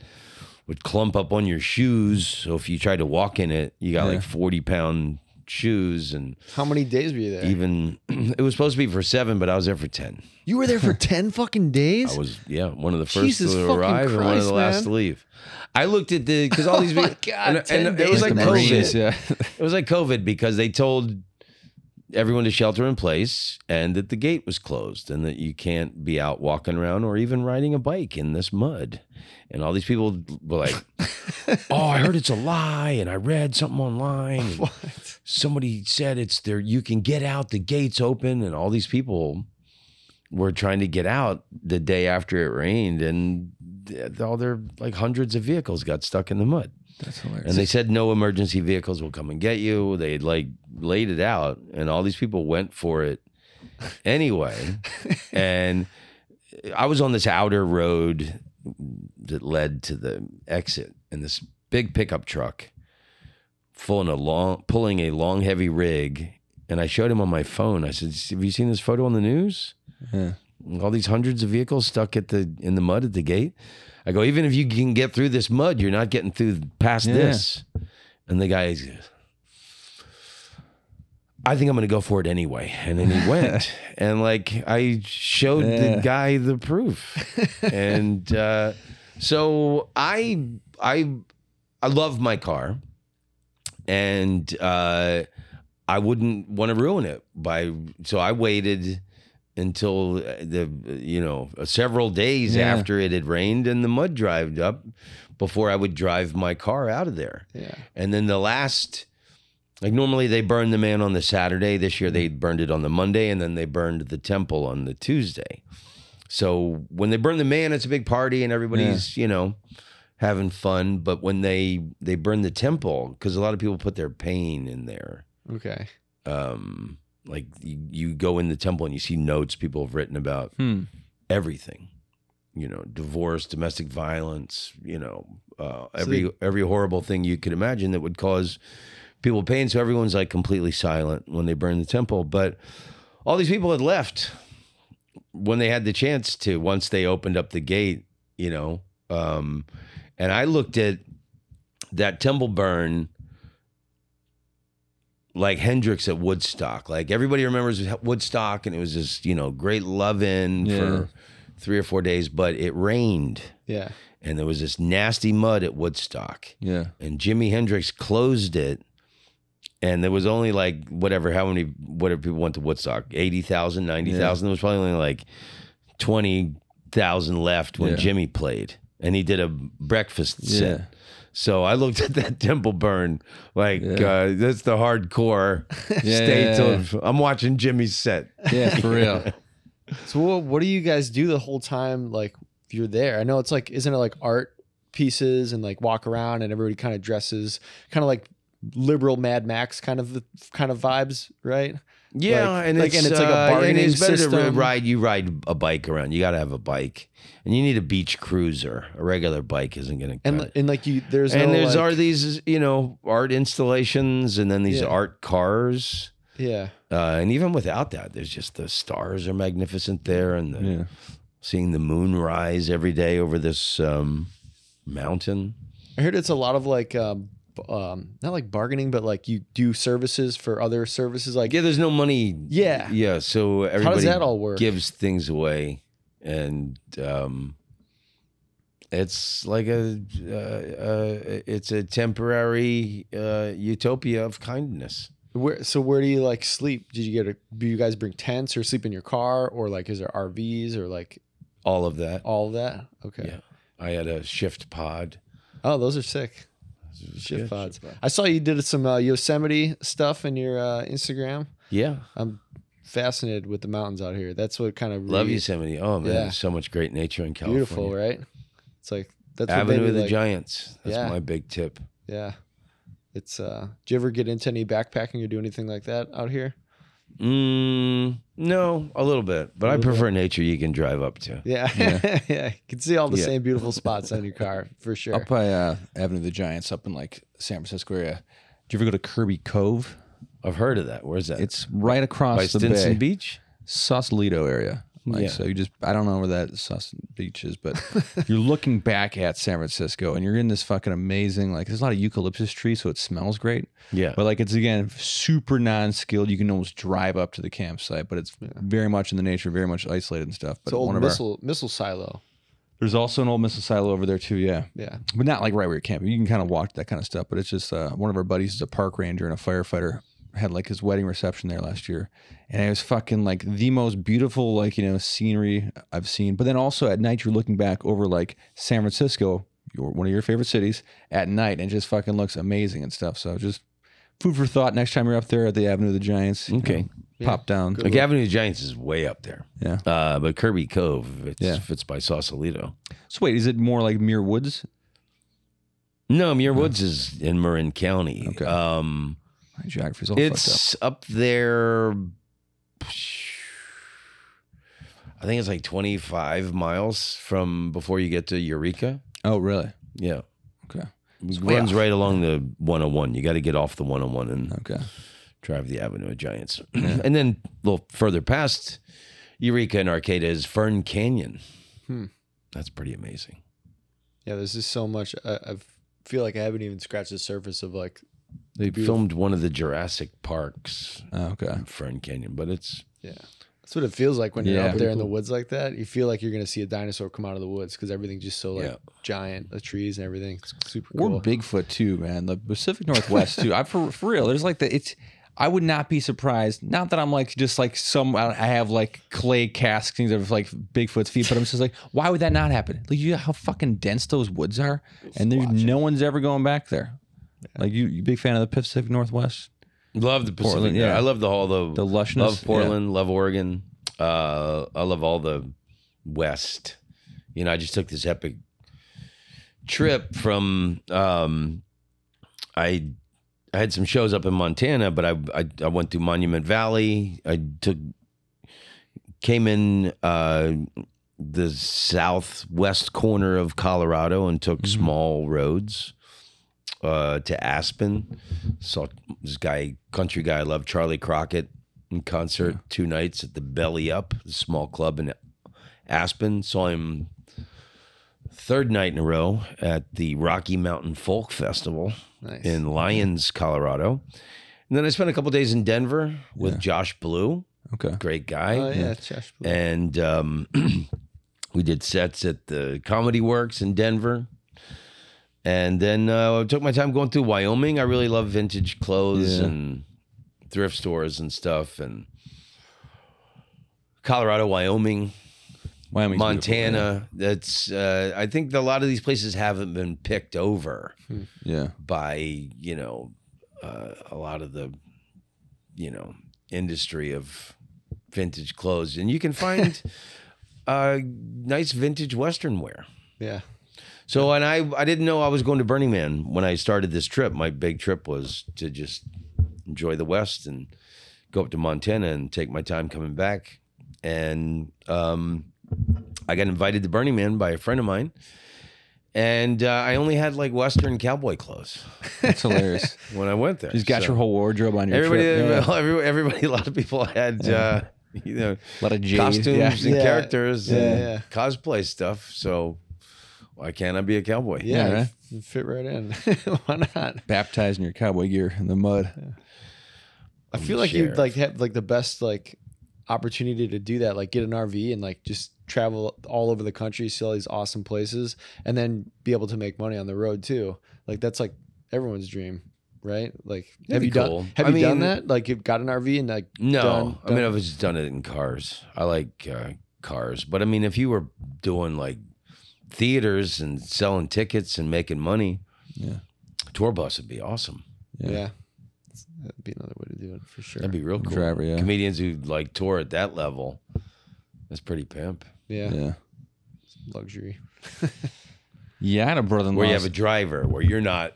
would clump up on your shoes. So if you tried to walk in it, you got Yeah. like forty pound shoes, and How many days were you there? even it was supposed to be for seven, but I was there for ten. you were there for ten fucking days. I was yeah one of the first Jesus to fucking arrive and one of Christ, the last man. to leave. I looked at the because all these Oh my people, God, and, 10 and it was like in the COVID. Marines, yeah. It was like COVID because they told everyone to shelter in place and that the gate was closed and that you can't be out walking around or even riding a bike in this mud. And all these people were like, "Oh, I heard it's a lie, and I read something online. and? Somebody said it's there. You can get out. The gates open, and all these people were trying to get out the day after it rained, and all their like hundreds of vehicles got stuck in the mud. That's hilarious. And they said no emergency vehicles will come and get you. They like laid it out, and all these people went for it anyway. and I was on this outer road that led to the exit, and this big pickup truck, pulling a long, pulling a long, heavy rig. And I showed him on my phone. I said, "Have you seen this photo on the news? Yeah. All these hundreds of vehicles stuck at the in the mud at the gate." I go, even if you can get through this mud, you're not getting through past Yeah. this. And the guy goes, I think I'm going to go for it anyway. And then he went. and like, I showed Yeah. the guy the proof. and uh, so I, I, I love my car. And uh, I wouldn't want to ruin it by, so I waited until the you know several days Yeah. after it had rained and the mud dried up before I would drive my car out of there. Yeah. And then the last like normally they burn the man on the Saturday. This year they burned it on the Monday and then they burned the temple on the Tuesday. So when they burn the man, it's a big party and everybody's, you know, having fun. But when they they burn the temple, because a lot of people put their pain in there Okay. um, like you, you go in the temple and you see notes people have written about Hmm. everything, you know, divorce, domestic violence, you know, uh, every they- every horrible thing you could imagine that would cause people pain. So everyone's like completely silent when they burn the temple. But all these people had left when they had the chance to. Once they opened up the gate, you know, um, and I looked at that Temple Burn like Hendrix at Woodstock. Like everybody remembers Woodstock, and it was this you know great love in Yeah. for three or four days, but it rained, Yeah. and there was this nasty mud at Woodstock, Yeah. and Jimi Hendrix closed it. And there was only like whatever, how many, whatever people went to Woodstock, 80,000, 90,000. There was probably only like 20,000 left when Yeah. Jimi played. And he did a breakfast Yeah. set. So I looked at that Temple Burn like Yeah. uh, that's the hardcore Yeah, state yeah, of I'm watching Jimi's set. Yeah, for real. So what, what do you guys do the whole time? Like you're there. I know it's like, isn't it like art pieces and like walk around and everybody kind of dresses kind of like liberal Mad Max kind of kind of vibes, right? Yeah, Like- and like- it's and it's like a uh, and it's better to system. ride. You ride a bike around. You got to have a bike, and you need a beach cruiser. A regular bike isn't going to cut And it. and like you, there's and no, there's like, are these you know art installations, and then these Yeah. art cars. yeah. Uh, and even without that, there's just the stars are magnificent there, and the, Yeah. seeing the moon rise every day over this um, mountain. I heard it's a lot of like um, um not like bargaining, but like you do services for other services. Like Yeah, there's no money. Yeah. yeah. So everybody that all work? gives things away, and um, it's like a uh, uh, it's a temporary uh, utopia of kindness. where so where do you like sleep? Did you get a do you guys bring tents or sleep in your car or like is there RVs or like All of that. all of that? Okay. Yeah, I had a shift pod. Oh, those are sick. Shift good. pods. I saw you did some uh, Yosemite stuff in your uh, Instagram. Yeah, I'm fascinated with the mountains out here. That's what kind of love Yosemite. Oh man, Yeah. there's so much great nature in California. Beautiful, right? It's like that's what Avenue of the like, Giants. That's Yeah. my big tip. Yeah. It's uh do you ever get into any backpacking or do anything like that out here? Mm, no, a little bit, but I little bit. prefer nature you can drive up to. Yeah. Yeah. You can see all the Yeah. same beautiful spots on your car for sure. Up by uh, Avenue of the Giants, up in like San Francisco area. Do you ever go to Kirby Cove? I've heard of that. Where's that? It's right across by the Stinson bay, Beach. Sausalito area. Like, Yeah. So you just, I don't know where that Sausalito Beach is, but you're looking back at San Francisco and you're in this fucking amazing, like, there's a lot of eucalyptus trees, so it smells great. Yeah. But like, it's again super non skilled. You can almost drive up to the campsite, but it's very much in the nature, very much isolated and stuff. But It's old one of our, missile missile silo. there's also an old missile silo over there too. Yeah. Yeah. but not like right where you're camping. You can kind of walk that kind of stuff. But it's just uh, one of our buddies is a park ranger and a firefighter. Had like his wedding reception there last year, and it was fucking like the most beautiful like you know scenery I've seen. But then also at night you're looking back over like San Francisco, your one of your favorite cities, at night, and it just fucking looks amazing and stuff. So just food for thought. Next time you're up there at the Avenue of the Giants, you Okay. know, pop down. Like Avenue of the Giants is way up there. Yeah. Uh, but Kirby Cove, it's, Yeah. it's by Sausalito. So wait, is it more like Muir Woods? No, Muir Woods is in Marin County. Okay. Um, My geography's all fucked up. it's up there. I think it's like 25 miles from before you get to Eureka. Oh really? Yeah. Okay. It runs off. right along the 101. You got to get off the 101 and Okay. drive the Avenue of Giants. and then a little further past Eureka and Arcata is Fern Canyon. Hmm. That's pretty amazing. Yeah, there's just so much I, I feel like I haven't even scratched the surface of like They Beautiful. filmed one of the Jurassic Parks Oh, okay. in Fern Canyon, but it's yeah. That's what it feels like when you're Yeah. out there in the woods like that. You feel like you're gonna see a dinosaur come out of the woods because everything's just so like Yeah. giant, the trees and everything. It's super Or cool. Bigfoot too, man. The Pacific Northwest too. I for for real. There's like the it's. I would not be surprised. Not that I'm like just like some. I have like clay casks things of like Bigfoot's feet, but I'm just like, why would that not happen? Like you know how fucking dense those woods are, and there's no one's ever going back there. Like you, you big fan of the Pacific Northwest? love the Pacific. Portland, yeah. I love the whole the, The lushness, Love Portland, love Oregon. Uh, I love all the West. You know, I just took this epic trip from. Um, I I had some shows up in Montana, but I I, I went through Monument Valley. I took came in uh, the southwest corner of Colorado and took small roads uh, to Aspen. Saw this guy, country guy, I love Charley Crockett in concert two nights at the Belly Up, the small club in Aspen. Saw him third night in a row at the Rocky Mountain Folk Festival Nice. in Lyons, Colorado. And then I spent a couple days in Denver with Josh Blue, Okay. great guy. Oh yeah, Josh Blue. And um, we did sets at the Comedy Works in Denver. And then uh, I took my time going through Wyoming. I really love vintage clothes Yeah. and thrift stores and stuff. And Colorado, Wyoming, Wyoming's beautiful, Montana. That's uh, I think a lot of these places haven't been picked over Yeah. by you know uh, a lot of the you know industry of vintage clothes, and you can find uh, nice vintage Western wear. yeah. So, and I I didn't know I was going to Burning Man when I started this trip. My big trip was to just enjoy the West and go up to Montana and take my time coming back. And um, I got invited to Burning Man by a friend of mine, and uh, I only had like Western cowboy clothes That's hilarious. when I went there. She's got So your whole wardrobe on your everybody, trip. Yeah. everybody, everybody, a lot of people had. Uh, you know, A lot of jade. costumes Yeah. and Yeah. characters Yeah, and yeah. cosplay stuff. So why can't I be a cowboy? Yeah, Yeah, right? f- fit right in. Why not? Baptized in your cowboy gear in the mud. I feel like you'd like have like the best like opportunity to do that, like get an RV and like just travel all over the country, see all these awesome places, and then be able to make money on the road too. Like that's like everyone's dream, right? Like have you cool. done have I you done that? Like you've got an RV and like No, done- I mean I've just done it in cars. I like uh, cars, but I mean if you were doing like theaters and selling tickets and making money, Yeah. tour bus would be awesome. yeah. That'd be another way to do it for sure. That'd be real cool. Driver, yeah. Comedians who like tour at that level, that's pretty pimp. yeah, Yeah. luxury. Yeah, I had a brother-in-law. Where you have a driver, where you're not.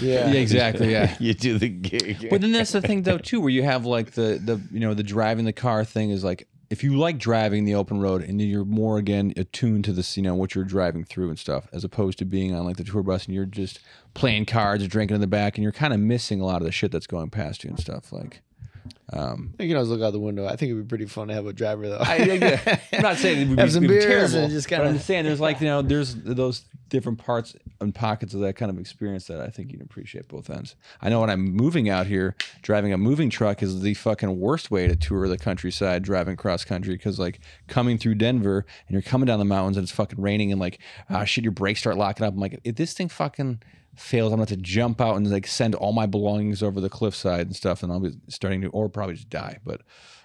Yeah, yeah, exactly. Yeah. you do the gig. But then that's the thing though too, where you have like the the you know the driving the car thing is like if you like driving the open road and you're more again attuned to this you know what you're driving through and stuff as opposed to being on like the tour bus and you're just playing cards or drinking in the back and you're kind of missing a lot of the shit that's going past you and stuff like. Um, You can always look out the window. I think it'd be pretty fun to have a driver though. I, am not saying it would be, some be beers terrible, and just but kinda- I'm saying there's like you know there's those different parts and pockets of that kind of experience that I think you'd appreciate both ends. I know when I'm moving out here, driving a moving truck is the fucking worst way to tour the countryside driving cross country because like coming through Denver and you're coming down the mountains and it's fucking raining and like ah shit your brakes start locking up. I'm like if this thing fucking fails, I'm gonna have to jump out and like send all my belongings over the cliffside and stuff, and I'll be starting to or probably just die. But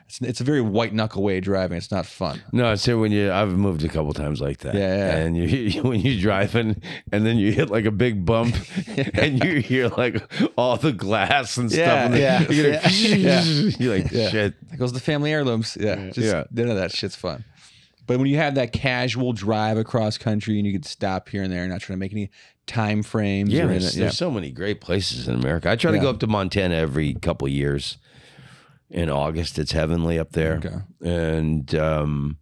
it's it's a very white knuckle way of driving. It's not fun. No, it's here when you. I've moved a couple times like that. Yeah, yeah. And you, you when you're driving, and then you hit like a big bump, and you hear like all the glass and Yeah, stuff. and yeah, You're, yeah. like, you're like, Yeah. shit. That goes the family heirlooms. Yeah. Just Yeah. none of that shit's fun. But when you have that casual drive across country and you could stop here and there, not trying to make any time frames. Yeah, there's, anything- there's so many great places in America. I try to go up to Montana every couple years. In August, it's heavenly up there, Okay. and um,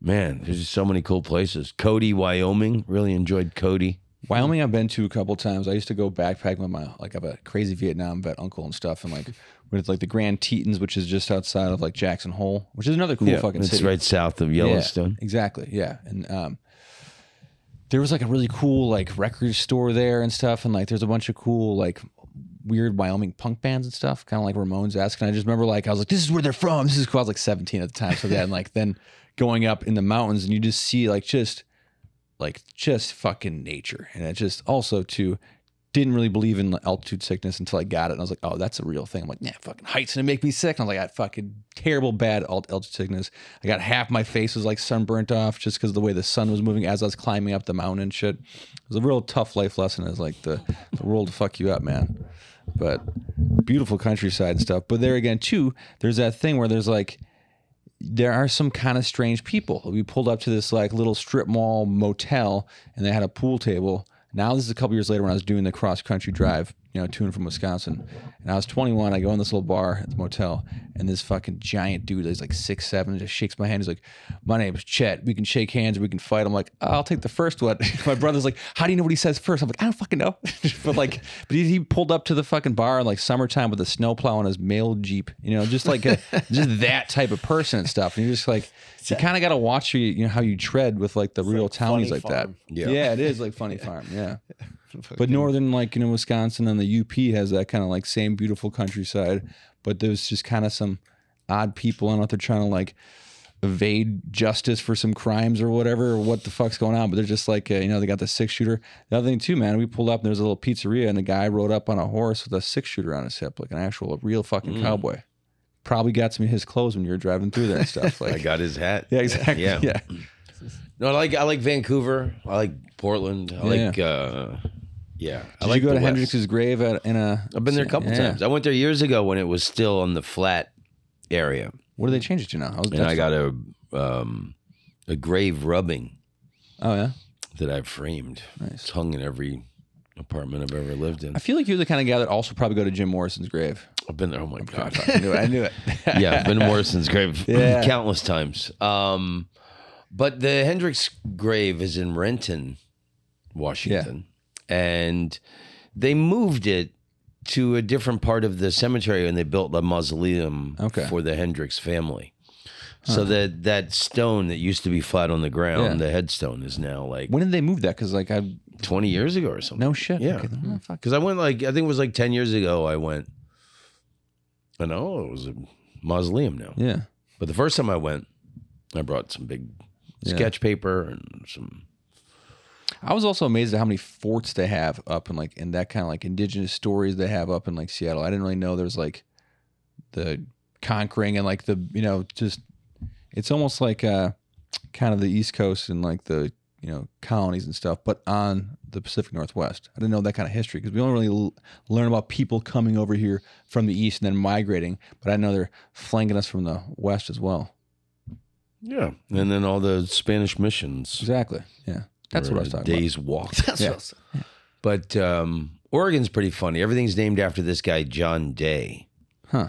man, there's just so many cool places. Cody, Wyoming, really enjoyed Cody. Wyoming, I've been to a couple times. I used to go backpack with my like I have a crazy Vietnam vet uncle and stuff, and like with like the Grand Tetons, which is just outside of like Jackson Hole, which is another cool fucking it's city. right south of Yeah, Yellowstone. exactly. Yeah. And um there was like a really cool like record store there and stuff and like there's a bunch of cool like weird Wyoming punk bands and stuff, kind of like Ramones esque. And I just remember like I was like, this is where they're from. This is cool. I was like 17 at the time. So then like then going up in the mountains and you just see like just like just fucking nature. And it just also too didn't really believe in altitude sickness until I got it. And I was like, oh, that's a real thing. I'm like, yeah, fucking heights gonna make me sick. And I was like, I got fucking terrible bad altitude sickness. I got half my face was like sunburnt off just because the way the sun was moving as I was climbing up the mountain and shit. It was a real tough life lesson. It's like the, the world to fuck you up, man. But beautiful countryside and stuff. But there again, too, there's that thing where there's like, there are some kind of strange people. We pulled up to this like little strip mall motel and they had a pool table. Now this is a couple years later when I was doing the cross country drive. You know, touring from Wisconsin. And I was 21. I go in this little bar at the motel, and this fucking giant dude, he's like six seven, just shakes my hand. He's like, "My name's Chet. We can shake hands we can fight." I'm like, "I'll take the first one." my brother's like, "How do you know what he says first? I'm like, "I don't fucking know." but like, but he, he pulled up to the fucking bar in like summertime with a snowplow on his mail jeep, you know, just like a, just that type of person and stuff. And you're just like, you kind of got to watch you, you know, how you tread with like the real like townies like that. Yeah. yeah, it is like funny farm. Yeah. But northern, like you know, Wisconsin and the UP has that kind of like same beautiful countryside. But there's just kind of some odd people. I don't know if they're trying to like evade justice for some crimes or whatever, or what the fuck's going on. But they're just like, uh, you know, they got the six shooter. The other thing too, man, we pulled up and there was a little pizzeria and the guy rode up on a horse with a six shooter on his hip, like an actual real fucking cowboy. Probably got some of his clothes when you were driving through there and stuff. Like, I got his hat. yeah, exactly. Yeah. Yeah. No, I like I like Vancouver. I like Portland. I Yeah. like uh yeah. I Did like you go the to West. Hendrix's grave at, in a? I've been there a couple Yeah. times. I went there years ago when it was still on the flat area. What do they change it to now? How's And I got a um a grave rubbing Oh yeah. that I've framed. Nice. It's hung in every apartment I've ever lived in. I feel like you're the kind of guy that also probably go to Jim Morrison's grave. I've been there. Oh my god. I knew it. I knew it. yeah, I've been to Morrison's grave Yeah. countless times. Um, but the Hendrix grave is in Renton, Washington, and they moved it to a different part of the cemetery, and they built a mausoleum Okay. for the Hendrix family. So that that stone that used to be flat on the ground, Yeah. the headstone, is now like When did they move that? Because like I twenty years ago or something. no shit. Yeah. Okay, oh. Because I went like I think it was like ten years ago. I went. I know it was a mausoleum now. Yeah. But the first time I went, I brought some big Yeah. sketch paper and some. I was also amazed at how many forts they have up in like in that kind of like indigenous stories they have up in like Seattle. I didn't really know there's like the conquering and like the you know just it's almost like uh kind of the East Coast and like the you know colonies and stuff, but on the Pacific Northwest. I didn't know that kind of history because we don't really l- learn about people coming over here from the east and then migrating. But I know they're flanking us from the west as well. Yeah, and then all the Spanish missions. Exactly. Yeah, that's what I was a talking about. Day's walk. That's Yeah. what I was- But um, Oregon's pretty funny. Everything's named after this guy John Day. Huh.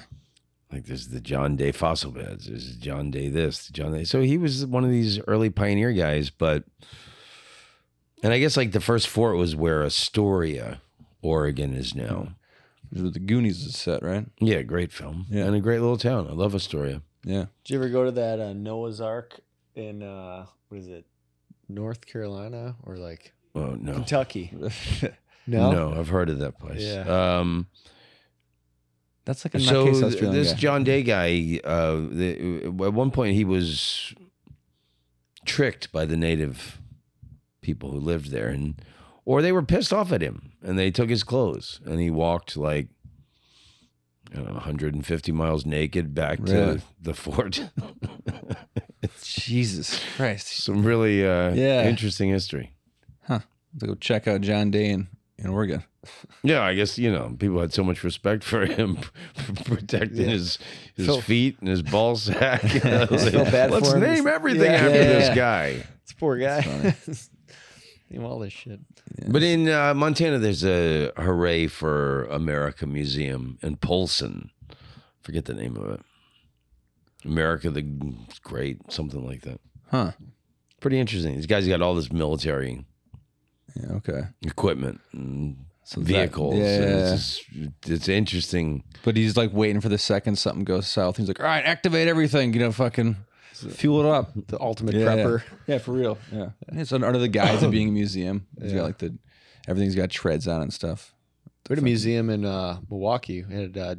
Like there's the John Day fossil beds. There's John Day this, John Day. So he was one of these early pioneer guys. But and I guess like the first fort was where Astoria, Oregon, is now. This was The Goonies is set, right? Yeah, great film. Yeah. and a great little town. I love Astoria. Yeah. Did you ever go to that uh, Noah's Ark in uh, what is it, North Carolina or like Oh no, Kentucky? no, No, I've heard of that place. Yeah. Um, That's like a so nutcase th- Australian this guy. John Day guy, uh, the, at one point he was tricked by the native people who lived there, and or they were pissed off at him, and they took his clothes, and he walked like. Know, 150 miles naked back Really? to the fort. Jesus Christ. Some really uh, Yeah. interesting history. Huh. To go check out John Day in, in Oregon. Yeah, I guess you know people had so much respect for him protecting Yeah. his his Feel- feet and his ball sack. You know, like, bad Let's for name everything Yeah. after this guy. this poor guy. Funny. All this shit. But in uh, Montana, there's a Hooray for America museum in Polson. Forget the name of it. America the Great, something like that. Huh. Pretty interesting. These guys got all this military Yeah, okay. equipment and So that- vehicles. and yeah. it's, just, it's interesting. But he's like waiting for the second something goes south. He's like, all right, activate everything. You know, fucking fuel it up. The ultimate Yeah, prepper. Yeah, for real. Yeah. It's under the guise of being a museum. He's Yeah. got like the, everything's got treads on it and stuff. We had a museum in uh, Milwaukee. We had uh,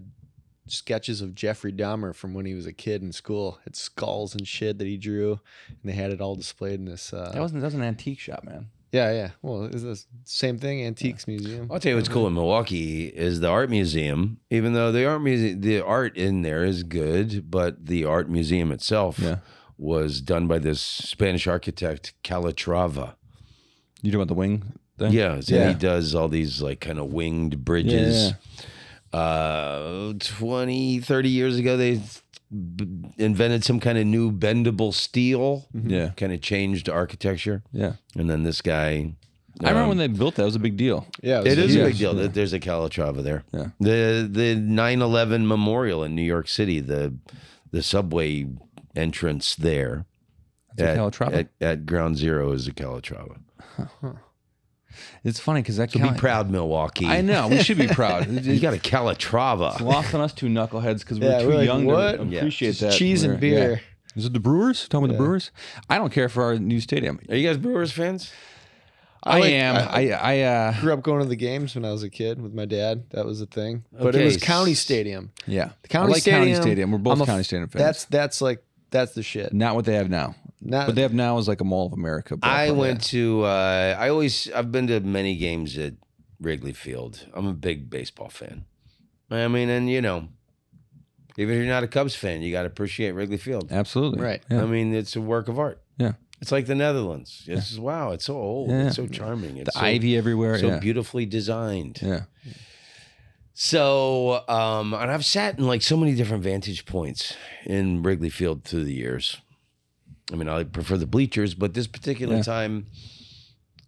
sketches of Jeffrey Dahmer from when he was a kid in school. Had skulls and shit that he drew, and they had it all displayed in this. Uh, That wasn't, that was an antique shop, man. Yeah, yeah. Well, it's the same thing. Antiques museum. I'll tell you what's cool in Milwaukee is the art museum. Even though the art museum, the art in there is good, but the art museum itself Yeah. was done by this Spanish architect Calatrava. You talking about the wing thing? Yeah, so Yeah. he does all these like kind of winged bridges. Uh, 20, 30 years ago, they b- invented some kind of new bendable steel. Yeah. Kind of changed architecture. Yeah. And then this guy I remember um, when they built that; it was a big deal. Yeah, It is a Yeah. big deal. that There's a Calatrava there. Yeah. The the 9/11 memorial in New York City, the the subway entrance there a at, Calatrava? at, at Ground Zero is a Calatrava. It's funny because that So Cali- be proud, Milwaukee. I know we should be proud. You got a Calatrava. It's lost on us two knuckleheads because we're Yeah, too we're like, young what? to Yeah. appreciate Just that. cheese and We're- yeah. beer. Is it the Brewers? Talking about the Brewers? I don't care for our new stadium. Are you guys Brewers fans? I, like- am. I I, uh Grew up going to the games when I was a kid with my dad. That was a thing. But Okay, it was County Stadium. yeah. The County I like Stadium. County Stadium. We're both I'm a f- County Stadium fans. That's that's like that's the shit. not what they have now. Not What they have now is like a Mall of America. I ballpark. went to. Uh, I always. I've been to many games at Wrigley Field. I'm a big baseball fan. I mean, and you know, even if you're not a Cubs fan, you got to appreciate Wrigley Field. Absolutely. Right. Yeah. I mean, it's a work of art. Yeah. It's like the Netherlands. It's just, wow. It's so old. Yeah. It's so charming. It's the so, ivy everywhere. so yeah. beautifully designed. Yeah. So, um, and I've sat in like so many different vantage points in Wrigley Field through the years. I mean, I prefer the bleachers, but this particular Yeah. time,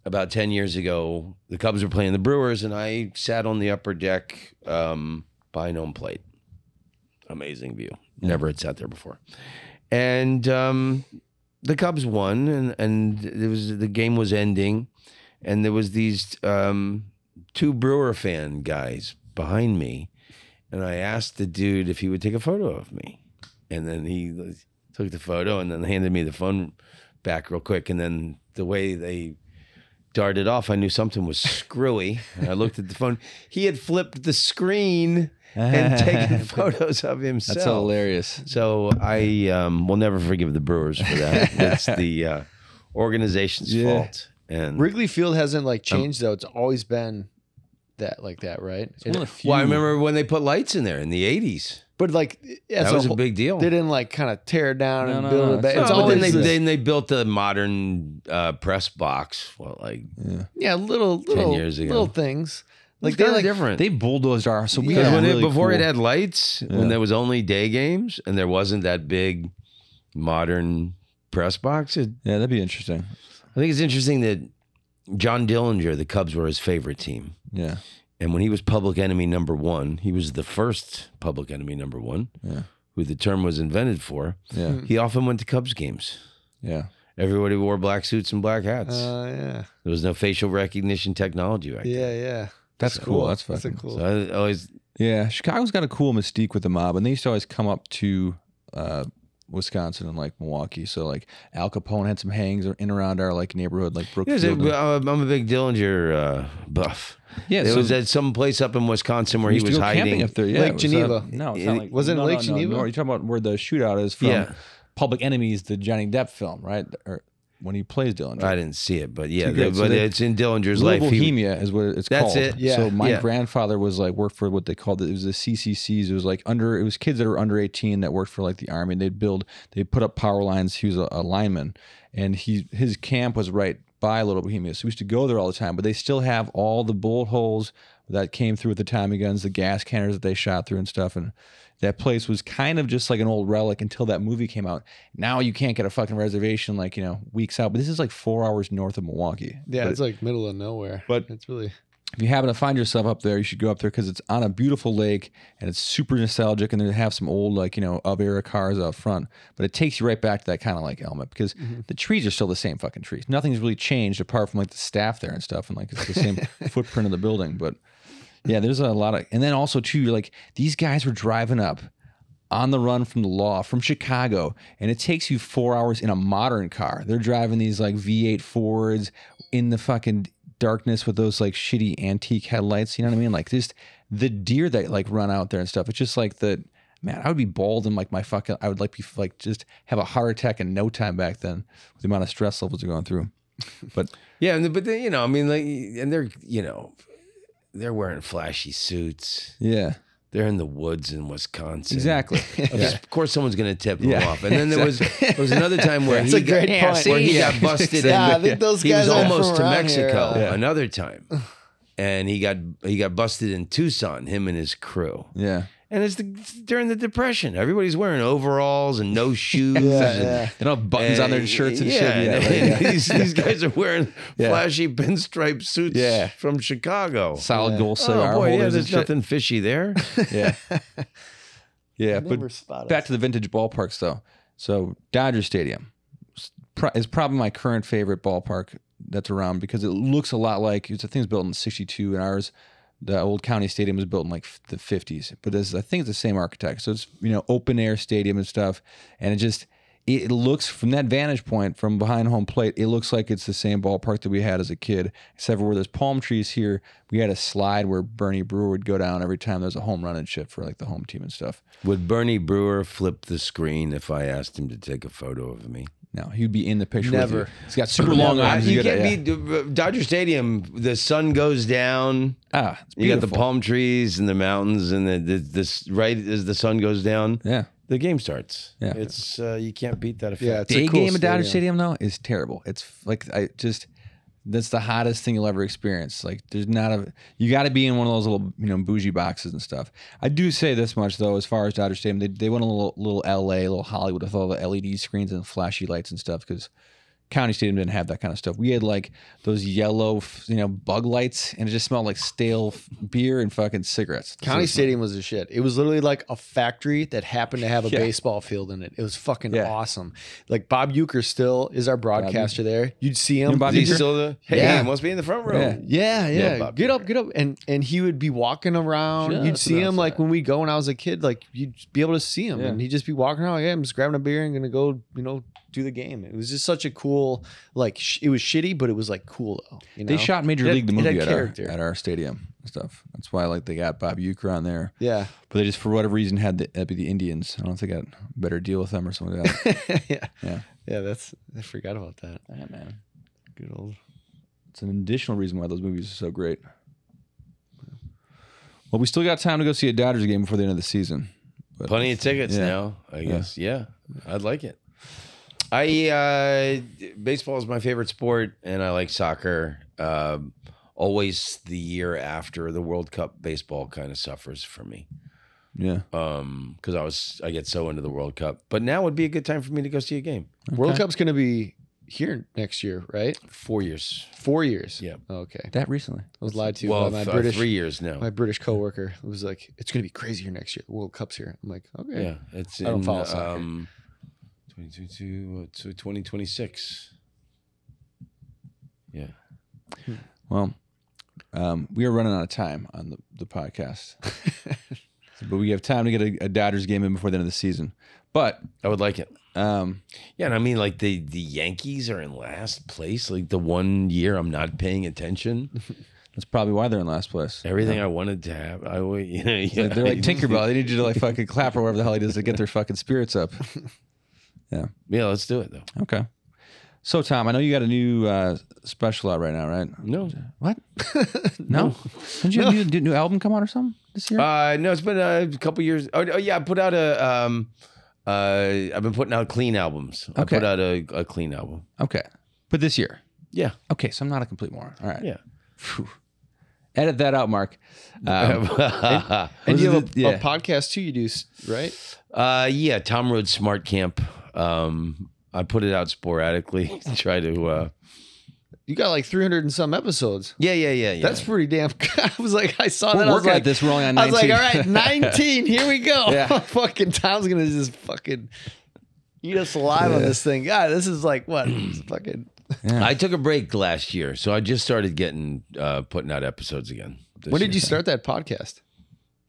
about 10 years ago, the Cubs were playing the Brewers, and I sat on the upper deck um, behind home plate. Amazing view. Never had sat there before. And um, the Cubs won, and, and it was the game was ending, and there was these um, two Brewer fan guys behind me, and I asked the dude if he would take a photo of me, and then he took the photo and then handed me the phone back real quick, and then the way they darted off, I knew something was screwy. And I looked at the phone. He had flipped the screen and taken photos of himself. That's hilarious. So I um, will never forgive the Brewers for that. It's the uh, organization's Yeah. fault. And Wrigley Field hasn't like changed though. It's always been that like that, right? It's one of the few. well, I remember when they put lights in there in the '80s. But like as That was a whole- big deal. They didn't like kind of tear it down No, and no, build no, it back. it's It's No, not- but then they, this- then they built a modern uh, press box. Well, like yeah, little little years ago. little things. like Like they they're like different. They bulldozed our. So we because got when really it, before cool. it had lights, when there was only day games and there wasn't that big modern press box, it, Yeah, that'd be interesting. I think it's interesting that John Dillinger, the Cubs were his favorite team. Yeah. And when he was public enemy number one, he was the first public enemy number one, Yeah. who the term was invented for. Yeah. He often went to Cubs games. Yeah. Everybody wore black suits and black hats. uh, yeah, there was no facial recognition technology back then. yeah, yeah. That's cool. That's That's a fucking cool. So I always, Yeah, Chicago's got a cool mystique with the mob, and they used to always come up to uh, Wisconsin and like Milwaukee. So like Al Capone had some hangs in around our like neighborhood, like Yeah, Brookfield. so, and- I'm I'm a big Dillinger uh, buff. yeah, It so was at some place up in Wisconsin where he used to was go hiding. up there. Yeah, Lake it was, uh, Geneva. no, it's It- not like was it no, Lake no, no, Geneva? No, you're talking about where the shootout is from. Yeah. Public Enemies, the Johnny Depp film, right? Or when he plays Dillinger. I didn't see it, but yeah, Too good. the- So but they- it's in Dillinger's Little life. He- Bohemia is what it's That's called. it. Yeah. So my Yeah. grandfather was like worked for what they called it. It was the CCCs. It was like under. It was kids that were under eighteen that worked for like the army. They'd build. They put up power lines. He was a, a lineman, and he his camp was right by Little Bohemia. So we used to go there all the time. But they still have all the bullet holes that came through with the Tommy guns, the gas cannons that they shot through and stuff. And that place was kind of just like an old relic until that movie came out. Now you can't get a fucking reservation like you know weeks out. But this is like four hours north of Milwaukee. Yeah, But it's like middle of nowhere. but- it's really if you happen to find yourself up there, you should go up there because it's on a beautiful lake and it's super nostalgic. And they have some old, like, you know, of era cars out front. But it takes you right back to that kind of like element because mm-hmm. the trees are still the same fucking trees. Nothing's really changed apart from like the staff there and stuff. And like it's the same footprint of the building. But yeah, there's a lot of, and then also, too, you're like, these guys were driving up on the run from the law from Chicago, and it takes you four hours in a modern car. They're driving these like V8 Fords in the fucking darkness with those like shitty antique headlights. You know what I mean? Like just the deer that like run out there and stuff. It's just like the man. I would be bald and like my fucking. I would like be like just have a heart attack in no time back then with the amount of stress levels you're going through. But Yeah, but they, you know, I mean, like, and they're you know, they're wearing flashy suits. yeah, They're in the woods in Wisconsin. exactly. Of of course, someone's going to tip them Yeah, off. And then there was there was another time where That's he got, point. where he got busted. Yeah, I in, think those he guys was almost to Mexico here. Yeah. another time, and he got he got busted in Tucson. Him and his crew. Yeah, And it's, the, it's during the depression. Everybody's wearing overalls and no shoes. Yeah, and, yeah. They don't have buttons on their shirts and yeah, shit. Yeah, and like, yeah. these, these guys are wearing Yeah. flashy pinstripe suits Yeah. from Chicago. solid Yeah. gold cigar oh boy, yeah, holders and there's shit. nothing fishy there. Yeah, yeah. But back to the vintage ballparks though. So Dodger Stadium is probably my current favorite ballpark that's around because it looks a lot like it's. I think it's built in '62, and ours, the old county stadium, was built in like the '50s. But it's, I think it's the same architect. So it's you know open air stadium and stuff, and it just it looks from that vantage point from behind home plate, it looks like it's the same ballpark that we had as a kid, except for where there's palm trees here. We had a slide where Bernie Brewer would go down every time there's a home run and shit for like the home team and stuff. Would Bernie Brewer flip the screen if I asked him to take a photo of me? No, he'd be in the picture. with Never. you. He's got super long arms. you He's can't yeah. be Dodger Stadium. The sun goes down. Ah, it's You got the palm trees and the mountains, and the, the this right as the sun goes down, Yeah. the game starts. Yeah. it's uh, you can't beat that effect. Yeah, it's a Day cool game at Dodger stadium. Stadium though is terrible. It's like I just that's the hottest thing you'll ever experience. Like there's not a you got to be in one of those little you know bougie boxes and stuff. I do say this much though, as far as Dodger Stadium, they they went a little little L.A. a little Hollywood with all the LED screens and flashy lights and stuff because. County Stadium didn't have that kind of stuff. We had like those yellow, you know, bug lights, and it just smelled like stale beer and fucking cigarettes. County Stadium was a shit. It was literally like a factory that happened to have a Yeah. baseball field in it. It was fucking Yeah. awesome. Like Bob Uecker still is our broadcaster there. You'd see him. You know Bob Is he Uecker? still the? Hey, Yeah. he must be in the front row. Yeah. Yeah, yeah. Yeah, get up, get up, and and he would be walking around. Just you'd see him like outside. when we go when I was a kid. Like you'd be able to see him, Yeah. and he'd just be walking around. Like, hey, I'm just grabbing a beer and gonna go, you know, do the game. It was just such a cool, like sh- it was shitty, but it was like cool though. You know? They shot Major It had- League the it had movie at our, character. at our stadium and stuff. That's why like they got Bob Uecker on there. Yeah, But they just for whatever reason had the that'd be the Indians. I don't think I got a better deal with them or something like that. yeah, Yeah. yeah. That's I forgot about that. yeah, man. Good old. It's an additional reason why those movies are so great. Well, we still got time to go see a Dodgers game before the end of the season. But Plenty of tickets Yeah. now. I guess. Yeah. I'd like it. I uh, baseball is my favorite sport, and I like soccer. Um, always the year after the World Cup, baseball kind of suffers for me. yeah. Um, because I was I get so into the World Cup, but now would be a good time for me to go see a game. World Cup's gonna be here next year, right? Four years. Four years. Yeah. Okay. That recently. I was lied to well, by my th- uh, British three years now. my British coworker. It was like, it's gonna be crazy here next year. The World Cup's here. I'm like, okay. Yeah, it's I don't in follow soccer. um, 2022 to 2026. Yeah. Well, um, we are running out of time on the, the podcast. but we have time to get a, a Dodgers game in before the end of the season. But I would like it. um, Yeah, and I mean, like the the Yankees are in last place. Like the one year I'm not paying attention. that's probably why they're in last place. Everything I wanted to have, I. You know, yeah. They're like Tinkerbell. They need you to like fucking clap or whatever the hell he does to get their fucking spirits up. Yeah, Yeah, let's do it though. Okay. So Tom, I know you got a new uh, special out right now, right? No, What? No. Didn't you have a new, new album come out or something this year? uh, no, it's been a couple years. Oh, oh, yeah, I put out a. Um, uh, I've been putting out clean albums. I Okay. put out a, a clean album. okay. But this year. Yeah, Okay, so I'm not a complete moron. All right. yeah. Phew. Edit that out, Mark. Um, And you have a, yeah. a podcast too. You do s- right? Uh, yeah, Tom Rhodes Smart Camp. Um, I put it out sporadically. Try to. Uh, You got like 300 and some episodes. yeah, yeah, yeah, yeah. That's pretty damn. I was like, I saw We're that. I was working like, at this. We're only on I was like, all right, 19. Here we go. Yeah. fucking Tom's gonna just fucking eat us alive on Yeah. this thing. God, this is like what? It's fucking. Yeah. I took a break last year, so I just started getting uh, putting out episodes again. this When did year. you start that podcast?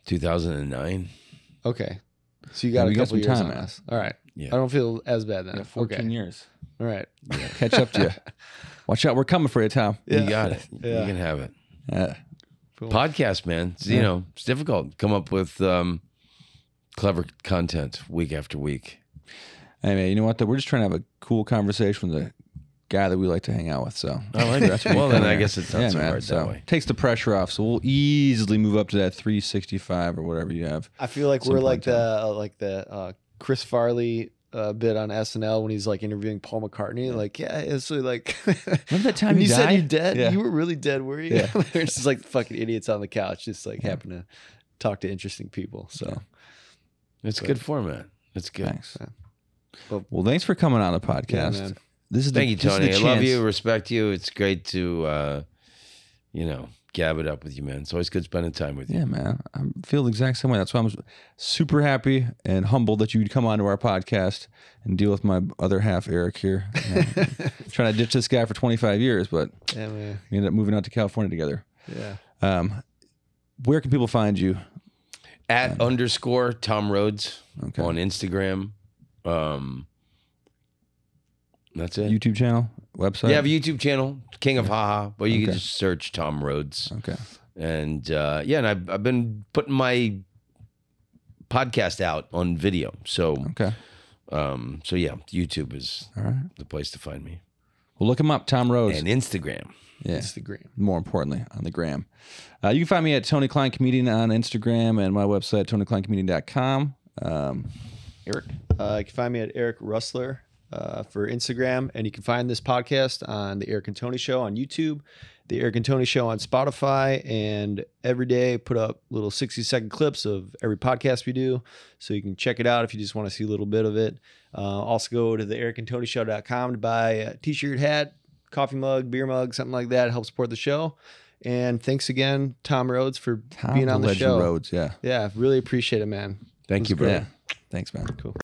2009. Okay, so you got Yeah, a we got couple some years time, on man. us. All right. Yeah. I don't feel as bad then. Yeah, 14 okay. years. All right. Catch up to you. Watch out. We're coming for you, Tom. Yeah. You got it. Yeah. You can have it. Yeah. Cool. Podcast, man. It's, You know, it's difficult. Come up with um, clever content week after week. Hey, man, you know what? though? We're just trying to have a cool conversation with a guy that we like to hang out with. So I like That's that. well, then I guess it's not so man, hard that way. Takes the pressure off. So we'll easily move up to that 365 or whatever you have. I feel like we're like the uh, like the uh, Chris Farley uh, bit on SNL when he's like interviewing Paul McCartney. Like, yeah, it's really like. Remember that time when you you said you died? dead, Yeah. you were really dead, were you? Yeah. There's just like fucking idiots on the couch, just like happen to talk to interesting people. So It's a good format. It's good. Thanks. Well- Well, thanks for coming on the podcast. man. this is Thank you, the, this is Tony. I love you, respect you. It's great to, uh, you know, gab it up with you, man. It's always good spending time with you. Yeah, man. I feel the exact same way. That's why I'm super happy and humbled that you'd come onto our podcast and deal with my other half, Eric, here. Trying to ditch this guy for 25 years, but Yeah, man. we ended up moving out to California together. Yeah. Um, where can people find you? At underscore Tom Rhodes Okay. on Instagram. Um, that's it. YouTube channel, website? You have a YouTube channel, King of Haha, but you Okay. can just search Tom Rhodes. Okay. And uh, yeah, and I've, I've been putting my podcast out on video. So, Okay. um, so yeah, YouTube is All right. the place to find me. Well, look him up, Tom Rhodes. And Instagram. yeah. Instagram. more importantly on the gram. Uh, you can find me at Tony Klein Comedian on Instagram and my website, TonyKleinComedian.com. Um, Eric? Uh, you can find me at Eric Rustler uh, for Instagram, and you can find this podcast on the Eric and Tony Show on YouTube, the Eric and Tony Show on Spotify, and every day put up little sixty second clips of every podcast we do, so you can check it out if you just want to see a little bit of it. Uh, also go to the ericandtonyshow.com to buy a t-shirt, hat, coffee mug, beer mug, something like that. Help support the show. And thanks again, Tom Rhodes, for Tom being on the Legend show. Rhodes, yeah. Yeah, really appreciate it, man. Thank you, bro. Yeah. Thanks, man. Cool.